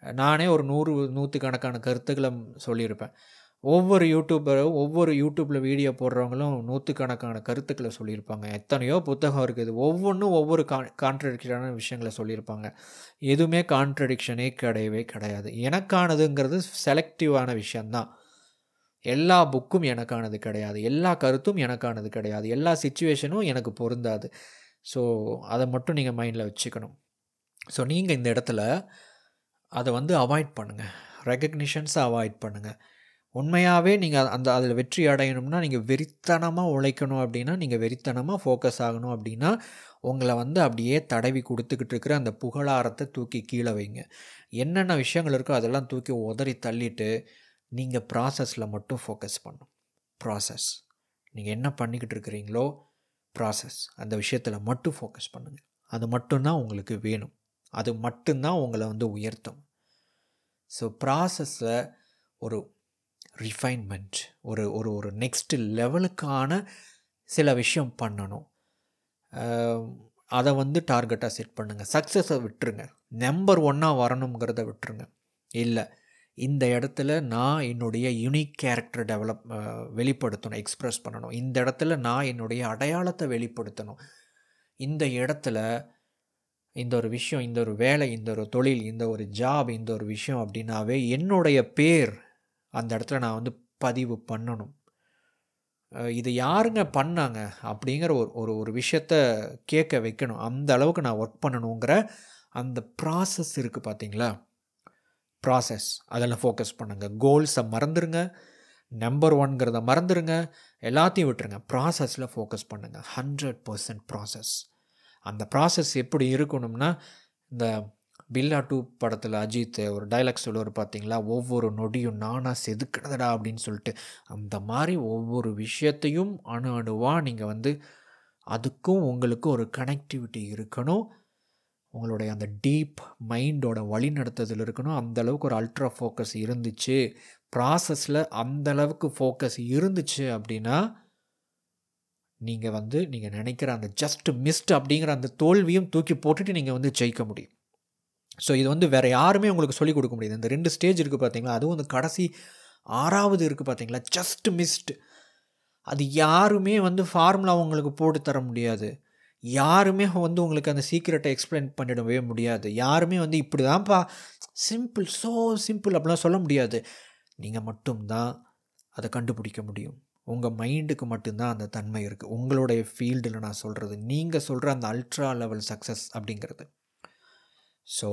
நானே ஒரு நூறு நூற்றுக்கணக்கான கருத்துக்களை சொல்லியிருப்பேன். ஒவ்வொரு யூடியூபரும் ஒவ்வொரு யூடியூப்பில் வீடியோ போடுறவங்களும் நூற்றுக்கணக்கான கருத்துக்களை சொல்லியிருப்பாங்க. எத்தனையோ புத்தகம் இருக்குது. ஒவ்வொன்றும் ஒவ்வொரு கா கான்ட்ரடிக்ஷனான விஷயங்களை சொல்லியிருப்பாங்க. எதுவுமே கான்ட்ரடிக்ஷனே கிடையவே கிடையாது. எனக்கானதுங்கிறது செலக்டிவான விஷயந்தான் எல்லா புக்கும் எனக்கானது கிடையாது. எல்லா கருத்தும் எனக்கானது கிடையாது. எல்லா சுச்சுவேஷனும் எனக்கு பொருந்தாது. ஸோ அதை மட்டும் நீங்கள் மைண்டில் வச்சுக்கணும். ஸோ நீங்கள் இந்த இடத்துல அதை வந்து அவாய்ட் பண்ணுங்கள் ரெக்கக்னிஷன்ஸை அவாய்ட் பண்ணுங்கள் உண்மையாகவே நீங்கள் அந்த அதில் வெற்றி அடையணும்னா நீங்கள் வெறித்தனமாக உழைக்கணும் அப்படின்னா நீங்கள் வெறித்தனமாக ஃபோக்கஸ் ஆகணும் அப்படின்னா உங்களை வந்து அப்படியே தடவி கொடுத்துக்கிட்டு இருக்கிற அந்த புகழாரத்தை தூக்கி கீழே வைங்க. என்னென்ன விஷயங்கள் இருக்கோ அதெல்லாம் தூக்கி உதறி தள்ளிட்டு நீங்கள் ப்ராசஸில் மட்டும் ஃபோக்கஸ் பண்ணும். ப்ராசஸ் நீங்கள் என்ன பண்ணிக்கிட்டு இருக்கிறீங்களோ ப்ராசஸ் அந்த விஷயத்தில் மட்டும் ஃபோக்கஸ் பண்ணுங்கள் அது மட்டும்தான் உங்களுக்கு வேணும். அது மட்டும்தான் உங்களை வந்து உயர்த்தும். ஸோ ப்ராசஸில் ஒரு ரிஃபைன்மெண்ட் ஒரு ஒரு ஒரு நெக்ஸ்ட் லெவலுக்கான சில விஷயம் பண்ணணும். அதை வந்து டார்கெட்டாக செட் பண்ணுங்கள் சக்ஸஸை விட்டுருங்க. நம்பர் ஒன்னாக வரணுங்கிறத விட்டுருங்க. இல்லை இந்த இடத்துல நான் என்னுடைய யூனிக் கேரக்டர் டெவலப் வெளிப்படுத்தணும் எக்ஸ்ப்ரெஸ் பண்ணணும். இந்த இடத்துல நான் என்னுடைய அடையாளத்தை வெளிப்படுத்தணும். இந்த இடத்துல இந்த ஒரு விஷயம் இந்த ஒரு வேலை இந்த ஒரு தொழில் இந்த ஒரு ஜாப் இந்த ஒரு விஷயம் அப்படின்னாவே என்னுடைய பேர் அந்த இடத்துல நான் வந்து பதிவு பண்ணணும். இது யாருங்க பண்ணாங்க அப்படிங்கிற ஒரு ஒரு ஒரு விஷயத்த கேட்க வைக்கணும். அந்த அளவுக்கு நான் ஒர்க் பண்ணணுங்கிற அந்த ப்ராசஸ் இருக்குது பார்த்தீங்களா? ப்ராசஸ் அதில் ஃபோக்கஸ் பண்ணுங்கள் கோல்ஸை மறந்துடுங்க நம்பர் ஒன்கிறத மறந்துடுங்க எல்லாத்தையும் விட்டுருங்க. ப்ராசஸில் ஃபோக்கஸ் பண்ணுங்கள் ஹண்ட்ரட் பர்சன்ட் ப்ராசஸ் அந்த ப்ராசஸ் எப்படி இருக்கணும்னா இந்த பில்லா டூ படத்தில் அஜித் ஒரு டைலாக் சொல்லுவார் பார்த்தீங்களா ஒவ்வொரு நொடியும் நானாக செதுக்கினதடா அப்படின்னு சொல்லிட்டு அந்த மாதிரி ஒவ்வொரு விஷயத்தையும் அணு அணுவாக நீங்கள் வந்து அதுக்கும் உங்களுக்கும் ஒரு கனெக்டிவிட்டி இருக்கணும். உங்களுடைய அந்த டீப் மைண்டோட வழி நடத்துதல் இருக்கணும். அந்தளவுக்கு ஒரு அல்ட்ரா ஃபோக்கஸ் இருந்துச்சு. ப்ராசஸில் அந்தளவுக்கு ஃபோக்கஸ் இருந்துச்சு அப்படின்னா நீங்கள் வந்து நீங்கள் நினைக்கிற அந்த ஜஸ்ட் மிஸ்ட் அப்படிங்கிற அந்த தோல்வியும் தூக்கி போட்டுட்டு நீங்கள் வந்து ஜெயிக்க முடியும். ஸோ இது வந்து வேறு யாருமே உங்களுக்கு சொல்லிக் கொடுக்க முடியாது. இந்த ரெண்டு ஸ்டேஜ் இருக்குது பார்த்தீங்களா அதுவும் வந்து கடைசி ஆறாவது இருக்குது பார்த்தீங்களா ஜஸ்ட் மிஸ்டு அது யாருமே வந்து ஃபார்முலா உங்களுக்கு போட்டு தர முடியாது. யாருமே வந்து உங்களுக்கு அந்த சீக்கிரட்டை எக்ஸ்பிளைன் பண்ணிடவே முடியாது. யாருமே வந்து இப்படி தான்ப்பா சிம்பிள் ஸோ சிம்பிள் அப்படிலாம் சொல்ல முடியாது. நீங்கள் மட்டும்தான் அதை கண்டுபிடிக்க முடியும். உங்கள் மைண்டுக்கு மட்டும்தான் அந்த தன்மை இருக்குது உங்களுடைய ஃபீல்டில் நான் சொல்கிறது நீங்கள் சொல்கிற அந்த அல்ட்ரா லெவல் சக்ஸஸ் அப்படிங்கிறது. ஸோ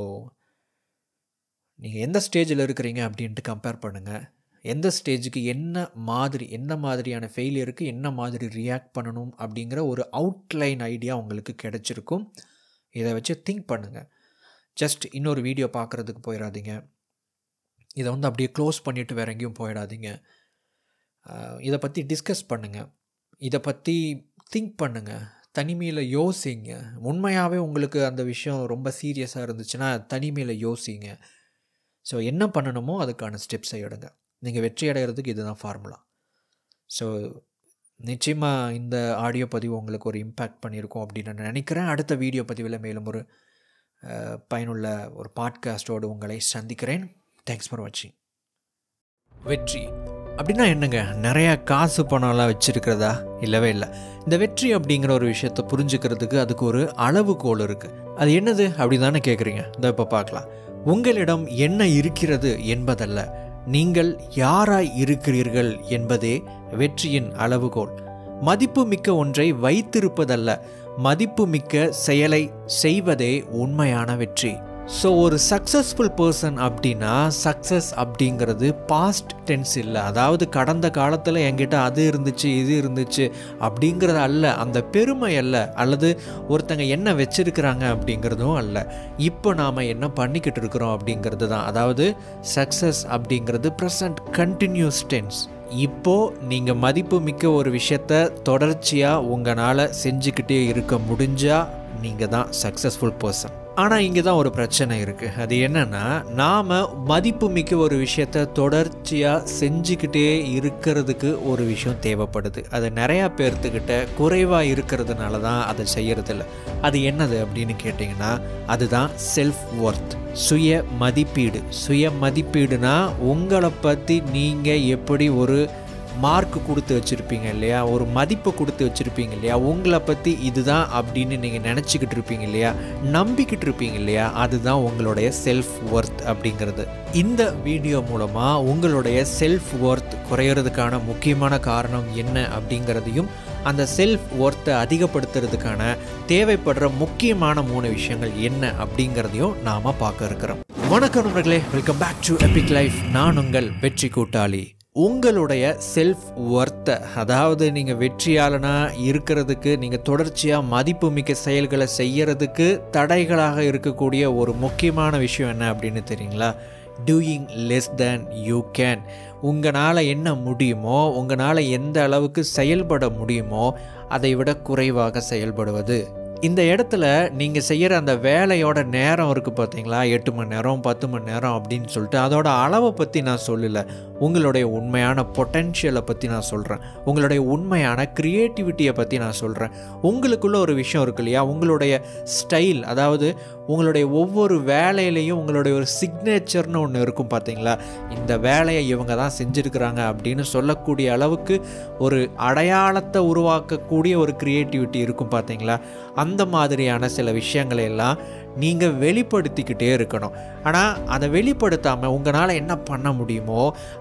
நீங்கள் எந்த ஸ்டேஜில் இருக்கிறீங்க அப்படின்ட்டு கம்பேர் பண்ணுங்கள் எந்த ஸ்டேஜுக்கு என்ன மாதிரி என்ன மாதிரியான ஃபெயிலியருக்கு என்ன மாதிரி ரியாக்ட் பண்ணணும் அப்படிங்கிற ஒரு அவுட்லைன் ஐடியா உங்களுக்கு கிடச்சிருக்கும். இதை வச்சு திங்க் பண்ணுங்கள் ஜஸ்ட் இன்னொரு வீடியோ பார்க்குறதுக்கு போயிடாதீங்க இதை வந்து அப்படியே க்ளோஸ் பண்ணிவிட்டு வேறு எங்கேயும் போயிடாதீங்க. இதை பற்றி டிஸ்கஸ் பண்ணுங்கள் இதை பற்றி திங்க் பண்ணுங்கள் தனிமையில் யோசிங்க. உண்மையாகவே உங்களுக்கு அந்த விஷயம் ரொம்ப சீரியஸாக இருந்துச்சுன்னா தனிமையில் யோசிங்க. ஸோ என்ன பண்ணணுமோ அதுக்கான ஸ்டெப்ஸை எடுங்க. நீங்கள் வெற்றி அடைகிறதுக்கு இதுதான் ஃபார்முலா ஸோ நிச்சயமாக இந்த ஆடியோ பதிவு உங்களுக்கு ஒரு இம்பேக்ட் பண்ணியிருக்கோம் அப்படின்னு நான் நினைக்கிறேன். அடுத்த வீடியோ பதிவில் மேலும் ஒரு பயனுள்ள ஒரு பாட்காஸ்டோடு உங்களை சந்திக்கிறேன். தேங்க்ஸ் ஃபார் வாட்சிங் வெற்றி. அப்படின்னா என்னங்க? நிறையா காசு பணம்லாம் வச்சுருக்கிறதா? இல்லவே இல்லை. இந்த வெற்றி அப்படிங்கிற ஒரு விஷயத்தை புரிஞ்சுக்கிறதுக்கு அதுக்கு ஒரு அளவுகோல் இருக்குது அது என்னது? அப்படி தானே கேட்குறீங்க இந்த இப்போ பார்க்கலாம் உங்களிடம் என்ன இருக்கிறது என்பதல்ல. நீங்கள் யாராய் இருக்கிறீர்கள் என்பதே வெற்றியின் அளவுகோல். மதிப்பு மிக்க ஒன்றை வைத்திருப்பதல்ல. மதிப்பு மிக்க செயலை செய்வதே உண்மையான வெற்றி. ஸோ ஒரு சக்ஸஸ்ஃபுல் பர்சன் அப்படின்னா சக்ஸஸ் அப்படிங்கிறது பாஸ்ட் டென்ஸ் இல்லை. அதாவது கடந்த காலத்தில் என்கிட்ட அது இருந்துச்சு இது இருந்துச்சு அப்படிங்கிறது அல்ல. அந்த பெருமை அல்ல. அல்லது ஒருத்தங்க என்ன வச்சுருக்கிறாங்க அப்படிங்கிறதும் அல்ல. இப்போ நாம் என்ன பண்ணிக்கிட்டு இருக்கிறோம் அப்படிங்கிறது தான். அதாவது சக்ஸஸ் அப்படிங்கிறது ப்ரெசண்ட் கண்டினியூஸ் டென்ஸ் இப்போ நீங்கள் மதிப்பு மிக்க ஒரு விஷயத்த தொடர்ச்சியாக உங்களால் செஞ்சுக்கிட்டே இருக்க முடிஞ்சால் நீங்கள் தான் சக்ஸஸ்ஃபுல் பர்சன் ஆனால் இங்கே தான் ஒரு பிரச்சனை இருக்குது அது என்னென்னா நாம் மதிப்புமிக்க ஒரு விஷயத்த தொடர்ச்சியாக செஞ்சுக்கிட்டே இருக்கிறதுக்கு ஒரு விஷயம் தேவைப்படுது. அது நிறையா பேர்த்துக்கிட்ட குறைவாக இருக்கிறதுனால தான் அதை செய்கிறதில்ல அது என்னது அப்படின்னு கேட்டிங்கன்னா அதுதான் செல்ஃப் ஒர்த் சுய மதிப்பீடு. சுய மதிப்பீடுனா உங்களை பற்றி நீங்கள் எப்படி ஒரு மார்க் கொடுத்து வச்சுருப்பீங்க இல்லையா? ஒரு மதிப்பு கொடுத்து வச்சுருப்பீங்க இல்லையா? உங்களை பற்றி இதுதான் அப்படின்னு நீங்கள் நினச்சிக்கிட்டு இருப்பீங்க இல்லையா? நம்பிக்கிட்டு இருப்பீங்க இல்லையா? அதுதான் உங்களுடைய செல்ஃப் ஒர்த் அப்படிங்கிறது. இந்த வீடியோ மூலமாக உங்களுடைய செல்ஃப் ஒர்த் குறையிறதுக்கான முக்கியமான காரணம் என்ன அப்படிங்கிறதையும் அந்த செல்ஃப் ஒர்த்தை அதிகப்படுத்துறதுக்கான தேவைப்படுற முக்கியமான மூணு விஷயங்கள் என்ன அப்படிங்கிறதையும் நாம் பார்க்க இருக்கிறோம். வணக்கம் நண்பர்களே welcome back to epic life நான் உங்கள் வெற்றி கூட்டாளி. உங்களுடைய செல்ஃப் ஒர்த்தை அதாவது நீங்கள் வெற்றியாளனாக இருக்கிறதுக்கு நீங்கள் தொடர்ச்சியாக மதிப்புமிக்க செயல்களை செய்கிறதுக்கு தடைகளாக இருக்கக்கூடிய ஒரு முக்கியமான விஷயம் என்ன அப்படின்னு தெரியுங்களா? Doing less than you can உங்களால் என்ன முடியுமோ உங்களால் எந்த அளவுக்கு செயல்பட முடியுமோ அதை விட குறைவாக செயல்படுவது. இந்த இடத்துல நீங்கள் செய்கிற அந்த வேலையோட நேரம் இருக்குது பார்த்தீங்களா எட்டு மணி நேரம் பத்து மணி நேரம் அப்படின்னு சொல்லிட்டு அதோட அளவை பற்றி நான் சொல்லலை. உங்களுடைய உண்மையான பொட்டென்ஷியலை பற்றி நான் சொல்கிறேன் உங்களுடைய உண்மையான க்ரியேட்டிவிட்டியை பற்றி நான் சொல்கிறேன் உங்களுக்குள்ள ஒரு விஷயம் இருக்கு இல்லையா? உங்களுடைய ஸ்டைல் அதாவது உங்களுடைய ஒவ்வொரு வேலையிலையும் உங்களுடைய ஒரு சிக்னேச்சர்னு ஒன்று இருக்கும் பார்த்தீங்களா? இந்த வேலையை இவங்க தான் செஞ்சுருக்கிறாங்க அப்படின்னு சொல்லக்கூடிய அளவுக்கு ஒரு அடையாளத்தை உருவாக்கக்கூடிய ஒரு க்ரியேட்டிவிட்டி இருக்கும் பார்த்தீங்களா? அந்த மாதிரியான சில விஷயங்களை எல்லாம் நீங்கள் வெளிப்படுத்திக்கிட்டே இருக்கணும். ஆனால் அதை வெளிப்படுத்தாமல் உங்களால் என்ன பண்ண முடியுமோ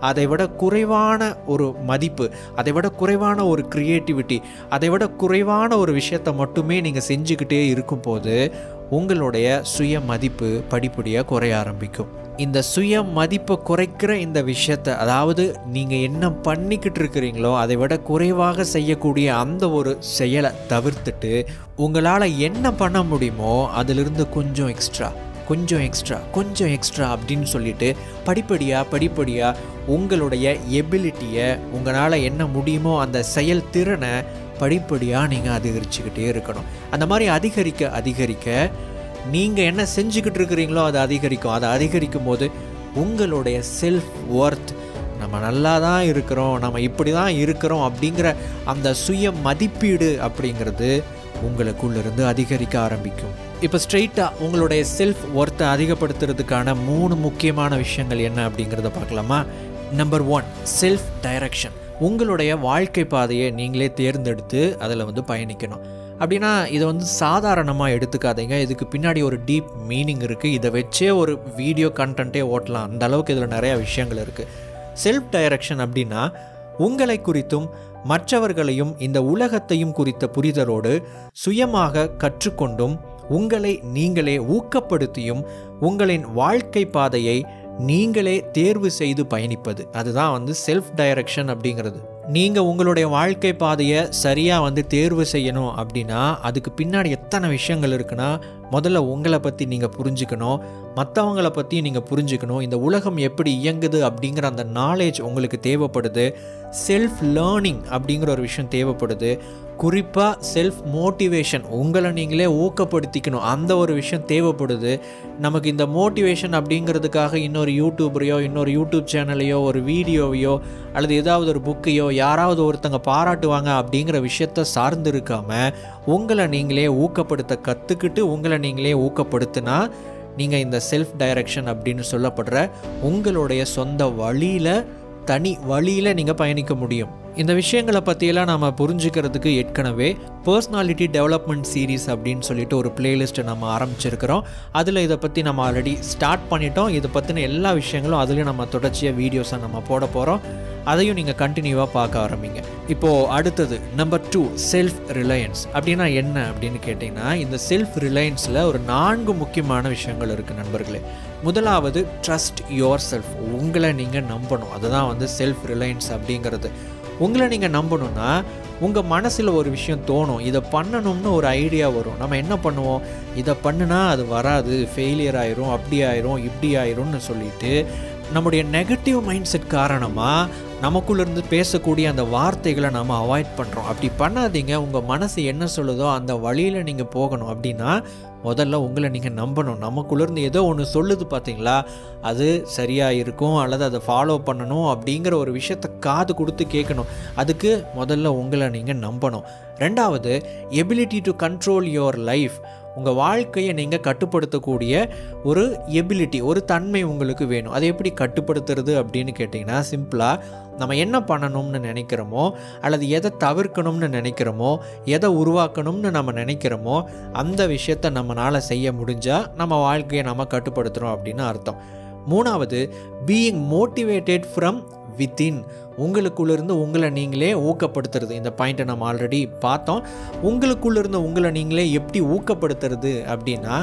அதை விட குறைவான ஒரு மதிப்பு அதை விட குறைவான ஒரு க்ரியேட்டிவிட்டி அதை விட குறைவான ஒரு விஷயத்தை மட்டுமே நீங்கள் செஞ்சுக்கிட்டே இருக்கும்போது உங்களுடைய சுய மதிப்பு படிப்படியாக குறைய ஆரம்பிக்கும். இந்த சுய மதிப்பை குறைக்கிற இந்த விஷயத்தை அதாவது நீங்கள் என்ன பண்ணிக்கிட்டு இருக்கிறீங்களோ அதை விட குறைவாக செய்யக்கூடிய அந்த ஒரு செயலை தவிர்த்துட்டு உங்களால் என்ன பண்ண முடியுமோ அதிலிருந்து கொஞ்சம் எக்ஸ்ட்ரா கொஞ்சம் எக்ஸ்ட்ரா கொஞ்சம் எக்ஸ்ட்ரா அப்படின்னு சொல்லிட்டு படிப்படியாக படிப்படியாக உங்களுடைய எபிலிட்டியை உங்களால் என்ன முடியுமோ அந்த செயல் திறனை படிப்படியாக நீங்கள் அதிகரிச்சுக்கிட்டே இருக்கணும். அந்த மாதிரி அதிகரிக்க அதிகரிக்க நீங்கள் என்ன செஞ்சுக்கிட்டு இருக்கிறீங்களோ அதை அதிகரிக்கும். அதை அதிகரிக்கும் போது உங்களுடைய செல்ஃப் ஒர்த் நம்ம நல்லா தான் இருக்கிறோம் நம்ம இப்படி தான் இருக்கிறோம் அப்படிங்கிற அந்த சுய மதிப்பீடு அப்படிங்கிறது உங்களுக்குள்ளிருந்து அதிகரிக்க ஆரம்பிக்கும். இப்போ ஸ்ட்ரெயிட்டாக உங்களுடைய செல்ஃப் ஒர்த்தை அதிகப்படுத்துறதுக்கான மூணு முக்கியமான விஷயங்கள் என்ன அப்படிங்கிறத பார்க்கலாமா? நம்பர் ஒன் செல்ஃப் டைரக்ஷன் உங்களுடைய வாழ்க்கை பாதையை நீங்களே தேர்ந்தெடுத்து அதில் வந்து பயணிக்கணும். அப்படின்னா இதை வந்து சாதாரணமாக எடுத்துக்காதீங்க. இதுக்கு பின்னாடி ஒரு டீப் மீனிங் இருக்குது இதை வச்சே ஒரு வீடியோ கண்டென்ட்டே ஓட்டலாம். அந்த அளவுக்கு இதில் நிறையா விஷயங்கள் இருக்குது செல்ஃப் டைரக்ஷன் அப்படின்னா உங்களை குறித்தும் மற்றவர்களையும் இந்த உலகத்தையும் குறித்த புரிதலோடு சுயமாக கற்றுக்கொண்டும் உங்களை நீங்களே ஊக்கப்படுத்தியும் உங்களின் வாழ்க்கை பாதையை நீங்களே தேர்வு செய்து பயணிப்பது. அதுதான் வந்து செல்ஃப் டைரக்ஷன் அப்படிங்கிறது. நீங்கள் உங்களுடைய வாழ்க்கை பாதையை சரியாக வந்து தேர்வு செய்யணும் அப்படின்னா அதுக்கு பின்னாடி எத்தனை விஷயங்கள் இருக்குன்னா முதல்ல உங்களை பற்றி நீங்கள் புரிஞ்சுக்கணும். மற்றவங்களை பற்றி நீங்கள் புரிஞ்சுக்கணும். இந்த உலகம் எப்படி இயங்குது அப்படிங்கிற அந்த நாலேஜ் உங்களுக்கு தேவைப்படுது. செல்ஃப் லேர்னிங் அப்படிங்கிற ஒரு விஷயம் தேவைப்படுது. குறிப்பாக செல்ஃப் மோட்டிவேஷன் உங்களை நீங்களே ஊக்கப்படுத்திக்கணும். அந்த ஒரு விஷயம் தேவைப்படுது. நமக்கு இந்த மோட்டிவேஷன் அப்படிங்கிறதுக்காக இன்னொரு யூடியூபரையோ இன்னொரு யூடியூப் சேனலையோ ஒரு வீடியோவையோ அல்லது ஏதாவது ஒரு புக்கையோ யாராவது ஒருத்தங்க பாராட்டுவாங்க அப்படிங்கிற விஷயத்த சார்ந்து இருக்காமல் உங்களை நீங்களே ஊக்கப்படுத்த கற்றுக்கிட்டு உங்களை நீங்களே ஊக்கப்படுத்தினா நீங்கள் இந்த செல்ஃப் டைரக்ஷன் அப்படின்னு சொல்லப்படுற உங்களுடைய சொந்த வழியில் தனி வழியில் நீங்கள் பயணிக்க முடியும். இந்த விஷயங்களை பற்றியெல்லாம் நாம் புரிஞ்சுக்கிறதுக்கு ஏற்கனவே பர்சனாலிட்டி டெவலப்மெண்ட் சீரீஸ் அப்படின்னு சொல்லிட்டு ஒரு பிளேலிஸ்ட்டை நம்ம ஆரம்பிச்சிருக்கிறோம். அதில் இதை பற்றி நம்ம ஆல்ரெடி ஸ்டார்ட் பண்ணிட்டோம். இதை பற்றின எல்லா விஷயங்களும் அதுலேயும் நம்ம தொடர்ச்சியாக வீடியோஸை நம்ம போட போகிறோம் அதையும் நீங்கள் கண்டினியூவாக பார்க்க ஆரம்பிங்க. இப்போது அடுத்தது நம்பர் டூ செல்ஃப் ரிலையன்ஸ் அப்படின்னா என்ன அப்படின்னு கேட்டிங்கன்னா இந்த செல்ஃப் ரிலையன்ஸில் ஒரு நான்கு முக்கியமான விஷயங்கள் இருக்குது நண்பர்களே. முதலாவது ட்ரஸ்ட் யோர் செல்ஃப் உங்களை நீங்கள் நம்பணும். அதுதான் வந்து செல்ஃப் ரிலையன்ஸ் அப்படிங்கிறது. உங்களை நீங்கள் நம்பணும்னா உங்கள் மனசில் ஒரு விஷயம் தோணும். இதை பண்ணணும்னு ஒரு ஐடியா வரும். நம்ம என்ன பண்ணுவோம்? இதை பண்ணுனா அது வராது. ஃபெயிலியர் ஆயிரும் அப்படி ஆயிரும் இப்படி ஆயிரும்னு சொல்லிட்டு நம்முடைய நெகட்டிவ் மைண்ட் செட் காரணமாக நமக்குள்ளேருந்து பேசக்கூடிய அந்த வார்த்தைகளை நம்ம அவாய்ட் பண்ணுறோம் அப்படி பண்ணாதீங்க. உங்கள் மனசு என்ன சொல்லுதோ அந்த வழியில் நீங்கள் போகணும். அப்படின்னா முதல்ல உங்களை நீங்கள் நம்பணும். நமக்குள்ளேருந்து ஏதோ ஒன்று சொல்லுது பார்த்தீங்களா அது சரியாக இருக்கும் அல்லது அதை ஃபாலோ பண்ணணும் அப்படிங்கிற ஒரு விஷயத்த காது கொடுத்து கேட்கணும். அதுக்கு முதல்ல உங்களை நீங்கள் நம்பணும். ரெண்டாவது ability to control your life உங்கள் வாழ்க்கையை நீங்கள் கட்டுப்படுத்தக்கூடிய ஒரு எபிலிட்டி ஒரு தன்மை உங்களுக்கு வேணும். அதை எப்படி கட்டுப்படுத்துறது அப்படின்னு கேட்டிங்கன்னா சிம்பிளாக நம்ம என்ன பண்ணணும்னு நினைக்கிறோமோ அல்லது எதை தவிர்க்கணும்னு நினைக்கிறோமோ எதை உருவாக்கணும்னு நம்ம நினைக்கிறோமோ அந்த விஷயத்தை நம்மளால் செய்ய முடிஞ்சால் நம்ம வாழ்க்கையை நம்ம கட்டுப்படுத்துகிறோம் அப்படின்னு அர்த்தம். மூணாவது பீயிங் மோட்டிவேட்டட் ஃப்ரம் வித்தின் உங்களுக்குள்ளேருந்து உங்களை நீங்களே ஊக்கப்படுத்துறது. இந்த பாயிண்ட்டை நம்ம ஆல்ரெடி பார்த்தோம். உங்களுக்குள்ளேருந்து உங்களை நீங்களே எப்படி ஊக்கப்படுத்துறது அப்படின்னா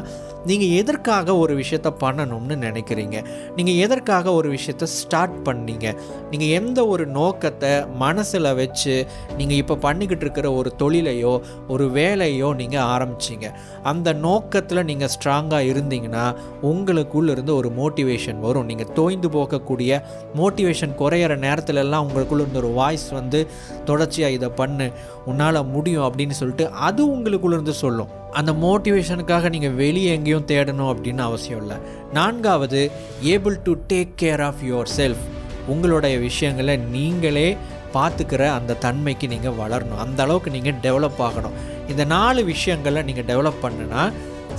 நீங்கள் எதற்காக ஒரு விஷயத்த பண்ணணும்னு நினைக்கிறீங்க? நீங்கள் எதற்காக ஒரு விஷயத்த ஸ்டார்ட் பண்ணீங்க? நீங்கள் எந்த ஒரு நோக்கத்தை மனசில் வச்சு நீங்கள் இப்போ பண்ணிக்கிட்டு இருக்கிற ஒரு தொழிலையோ ஒரு வேலையோ நீங்கள் ஆரம்பிச்சிங்க. அந்த நோக்கத்தில் நீங்கள் ஸ்ட்ராங்காக இருந்தீங்கன்னா உங்களுக்குள்ளேருந்து ஒரு மோட்டிவேஷன் வரும். நீங்கள் தோய்ந்து போகக்கூடிய மோட்டிவேஷன் குறையிற நேரத்துலலாம் உங்களுக்குள்ள இருந்த ஒரு வாய்ஸ் வந்து தொடர்ச்சியாக இதை பண்ணு உன்னால் முடியும் அப்படின்னு சொல்லிட்டு அது உங்களுக்குள்ள இருந்து சொல்லும். அந்த மோட்டிவேஷனுக்காக நீங்கள் வெளியே எங்கேயும் தேடணும் அப்படின்னு அவசியம் இல்லை. நான்காவது able to take care of yourself உங்களுடைய விஷயங்களை நீங்களே பார்த்துக்கிற அந்த தன்மைக்கு நீங்கள் வளரணும். அந்த அளவுக்கு நீங்கள் டெவலப் ஆகணும். இந்த நாலு விஷயங்களை நீங்கள் டெவலப் பண்ணுனா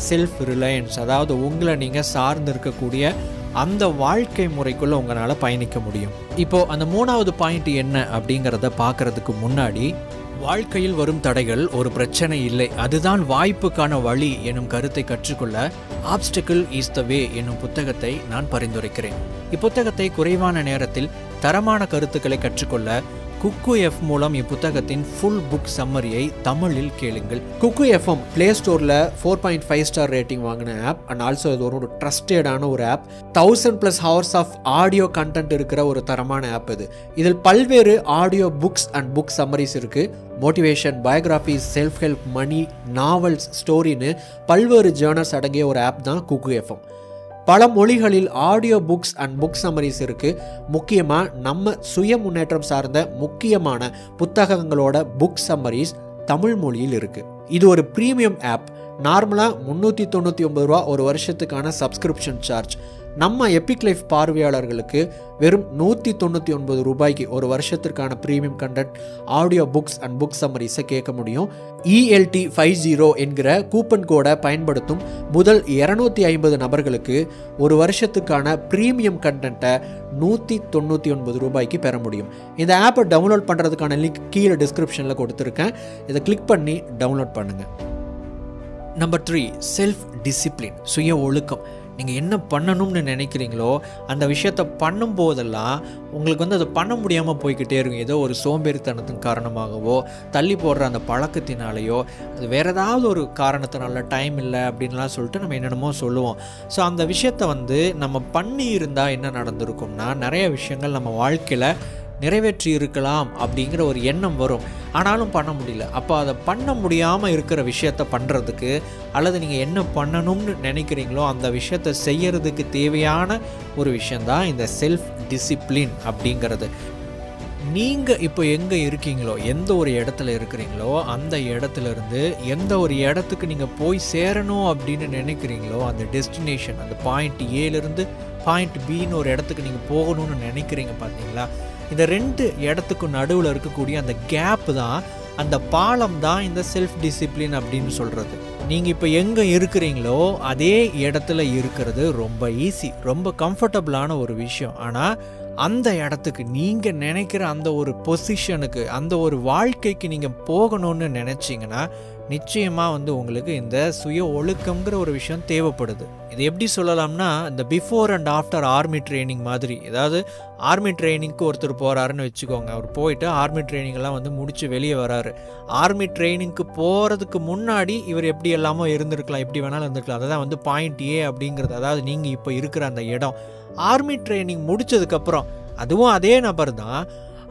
செல்ஃப் ரிலையன்ஸ் அதாவது உங்களை நீங்கள் சார்ந்து இருக்கக்கூடிய அந்த வாழ்க்கை முறைக்குள்ளே உங்களால் பயணிக்க முடியும். இப்போது அந்த மூணாவது பாயிண்ட் என்ன அப்படிங்கிறத பார்க்குறதுக்கு முன்னாடி வாழ்க்கையில் வரும் தடைகள் ஒரு பிரச்சனை இல்லை. அதுதான் வாய்ப்புக்கான வழி எனும் கருத்தை கற்றுக்கொள்ள ஆப்ஸ்டக்கிள் இஸ் த வே என்னும் புத்தகத்தை நான் பரிந்துரைக்கிறேன். இப்புத்தகத்தை குறைவான நேரத்தில் தரமான கருத்துக்களை கற்றுக்கொள்ள குக்கு எஃப் மூலம் இப்புத்தகத்தின் ஃபுல் புக் சம்மரியை தமிழில் கேளுங்கள். குக்கு எஃப்எம் ப்ளே ஸ்டோரில் four point five star rating வாங்கின ஆப் அண்ட் ஆல்சோ இது ஒரு ட்ரஸ்டடான ஒரு app thousand plus hours of audio content இருக்கிற ஒரு தரமான ஆப் இது. இதில் பல்வேறு audio books and book summaries இருக்குது motivation biographies self help money novels ஸ்டோரின்னு பல்வேறு ஜேர்னல்ஸ் அடங்கிய ஒரு ஆப் தான் குக்கு எஃப்எம் பல மொழிகளில் audio books and book summaries இருக்குது முக்கியமாக நம்ம சுய முன்னேற்றம் சார்ந்த முக்கியமான புத்தகங்களோட புக் சம்மரிஸ் தமிழ் மொழியில் இருக்குது இது ஒரு ப்ரீமியம் ஆப் நார்மலாக முந்நூற்றி தொண்ணூற்றி ஒம்பது ரூபா ஒரு வருஷத்துக்கான சப்ஸ்கிரிப்ஷன் சார்ஜ் நம்ம எபிக் லைஃப் பார்வையாளர்களுக்கு வெறும் நூற்றி தொண்ணூற்றி ஒன்பது ரூபாய்க்கு ஒரு வருஷத்திற்கான premium content audio books and book சம்மரிஸை கேட்க முடியும். இஎல்டி ஃபைவ் ஜீரோ என்கிற கூப்பன் கோடை பயன்படுத்தும் முதல் இரநூத்தி ஐம்பது நபர்களுக்கு ஒரு வருஷத்துக்கான ப்ரீமியம் கண்டென்ட்டை நூற்றி தொண்ணூற்றி ஒன்பது ரூபாய்க்கு பெற முடியும். இந்த ஆப்பை டவுன்லோட் பண்ணுறதுக்கான லிங்க் கீழே டிஸ்கிரிப்ஷனில் கொடுத்துருக்கேன். இதை கிளிக் பண்ணி டவுன்லோட் பண்ணுங்கள் நம்பர் த்ரீ செல்ஃப் டிசிப்ளின் சுய ஒழுக்கம். நீங்கள் என்ன பண்ணணும்னு நினைக்கிறீங்களோ அந்த விஷயத்த பண்ணும்போதெல்லாம் உங்களுக்கு வந்து அதை பண்ண முடியாமல் போய்கிட்டே இருக்கும். ஏதோ ஒரு சோம்பேறித்தனத்தின் காரணமாகவோ தள்ளி போடுற அந்த பழக்கத்தினாலேயோ அது வேறு ஏதாவது ஒரு காரணத்தினால டைம் இல்லை அப்படின்லாம் சொல்லிட்டு நம்ம என்னென்னமோ சொல்லுவோம். ஸோ அந்த விஷயத்த வந்து நம்ம பண்ணி இருந்தால் என்ன நடந்திருக்கும்னா நிறைய விஷயங்கள் நம்ம வாழ்க்கையில் நிறைவேற்றி இருக்கலாம் அப்படிங்கிற ஒரு எண்ணம் வரும். ஆனாலும் பண்ண முடியல. அப்போ அதை பண்ண முடியாமல் இருக்கிற விஷயத்த பண்ணுறதுக்கு அல்லது நீங்கள் என்ன பண்ணணும்னு நினைக்கிறீங்களோ அந்த விஷயத்த செய்யறதுக்கு தேவையான ஒரு விஷயந்தான் இந்த செல்ஃப் டிசிப்ளின் அப்படிங்கிறது. நீங்கள் இப்போ எங்கே இருக்கீங்களோ எந்த ஒரு இடத்துல இருக்கிறீங்களோ அந்த இடத்துல இருந்து எந்த ஒரு இடத்துக்கு நீங்கள் போய் சேரணும் அப்படின்னு நினைக்கிறீங்களோ அந்த டெஸ்டினேஷன் அந்த பாயிண்ட் ஏலேருந்து பாயிண்ட் பின்னு ஒரு இடத்துக்கு நீங்கள் போகணும்னு நினைக்கிறீங்க பார்த்தீங்களா? இந்த ரெண்டு இடத்துக்கும் நடுவில் இருக்கக்கூடிய அந்த கேப் தான் அந்த பாலம் தான் இந்த செல்ஃப் டிசிப்ளின் அப்படின்னு சொல்கிறது நீங்கள் இப்போ எங்கே இருக்கிறீங்களோ அதே இடத்துல இருக்கிறது ரொம்ப ஈஸி ரொம்ப கம்ஃபர்டபுளான ஒரு விஷயம். ஆனால் அந்த இடத்துக்கு நீங்கள் நினைக்கிற அந்த ஒரு பொசிஷனுக்கு அந்த ஒரு வாழ்க்கைக்கு நீங்கள் போகணும்னு நினச்சிங்கன்னா நிச்சயமாக வந்து உங்களுக்கு இந்த சுய ஒழுக்கங்கிற ஒரு விஷயம் தேவைப்படுது. இது எப்படி சொல்லலாம்னா இந்த before and after army training மாதிரி. ஏதாவது ஆர்மி ட்ரைனிங்க்கு ஒருத்தர் போகிறாருன்னு வச்சுக்கோங்க. அவர் போயிட்டு ஆர்மி ட்ரைனிங்லாம் வந்து முடித்து வெளியே வராரு. ஆர்மி ட்ரைனிங்க்கு போகிறதுக்கு முன்னாடி இவர் எப்படி எல்லாமோ இருந்திருக்கலாம். எப்படி வேணாலும் இருந்திருக்கலாம். அதை தான் வந்து பாயிண்ட் ஏ அப்படிங்கிறது. அதாவது நீங்கள் இப்போ இருக்கிற அந்த இடம். ஆர்மி ட்ரைனிங் முடித்ததுக்கப்புறம் அதுவும் அதே நபர் தான்.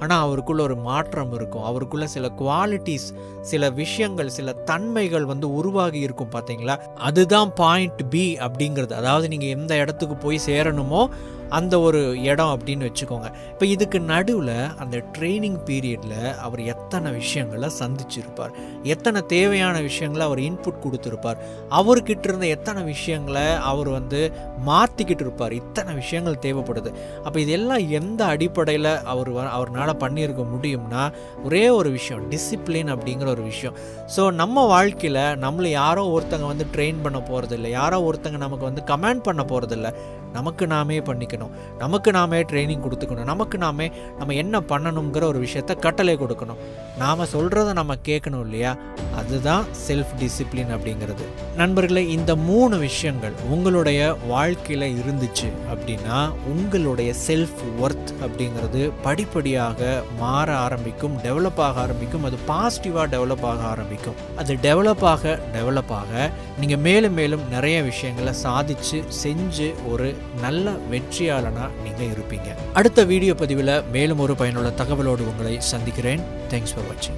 ஆனால் அவருக்குள்ள ஒரு மாற்றம் இருக்கும். அவருக்குள்ள சில குவாலிட்டிஸ் சில விஷயங்கள் சில தன்மைகள் வந்து உருவாகி இருக்கும் பார்த்தீங்களா அதுதான் பாயிண்ட் பி அப்படிங்கிறது. அதாவது நீங்கள் எந்த இடத்துக்கு போய் சேரணுமோ அந்த ஒரு இடம் அப்படின்னு வச்சுக்கோங்க. இப்போ இதுக்கு நடுவில் அந்த ட்ரைனிங் பீரியடில் அவர் எத்தனை விஷயங்களை சந்திச்சிருப்பார். எத்தனை தேவையான விஷயங்களை அவர் இன்புட் கொடுத்துருப்பார். அவர்கிட்ட இருந்த எத்தனை விஷயங்களை அவர் வந்து மாற்றிக்கிட்டு இருப்பார். இத்தனை விஷயங்கள் தேவைப்படுது. அப்போ இதெல்லாம் எந்த அடிப்படையில் அவர் வ- அவர்னால பண்ணியிருக்க முடியும்னா ஒரே ஒரு விஷயம் டிசிப்ளின் அப்படிங்கிற ஒரு விஷயம். ஸோ நம்ம வாழ்க்கையில் நம்மளை யாரோ ஒருத்தங்க வந்து ட்ரெயின் பண்ண போகிறதில்ல யாரோ ஒருத்தங்க நமக்கு வந்து கமெண்ட் பண்ண போகிறதில்ல நமக்கு நாமே பண்ணிக்கணும் நமக்கு நாமே ட்ரைனிங் கொடுத்துக்கணும். நமக்கு நாமே நம்ம என்ன பண்ணணுங்கிற ஒரு விஷயத்த கட்டளை கொடுக்கணும். நாம் சொல்கிறத நம்ம கேட்கணும் இல்லையா? அதுதான் செல்ஃப் டிசிப்ளின் அப்படிங்கிறது. நண்பர்களே இந்த மூணு விஷயங்கள் உங்களுடைய வாழ்க்கையில் இருந்துச்சு அப்படின்னா உங்களுடைய செல்ஃப் ஒர்த் அப்படிங்கிறது படிப்படியாக மாற ஆரம்பிக்கும் டெவலப் ஆக ஆரம்பிக்கும் அது பாசிட்டிவாக டெவலப் ஆக ஆரம்பிக்கும். அது டெவலப் ஆக டெவலப் ஆக நீங்கள் மேலும் மேலும் நிறைய விஷயங்களை சாதிச்சு செஞ்சு ஒரு நல்ல வெற்றியாளனாக நீங்கள் இருப்பீங்க. அடுத்த வீடியோ பதிவில் மேலும் ஒரு பயனுள்ள தகவலோடு உங்களை சந்திக்கிறேன். தேங்க்ஸ் ஃபார் வாட்சிங்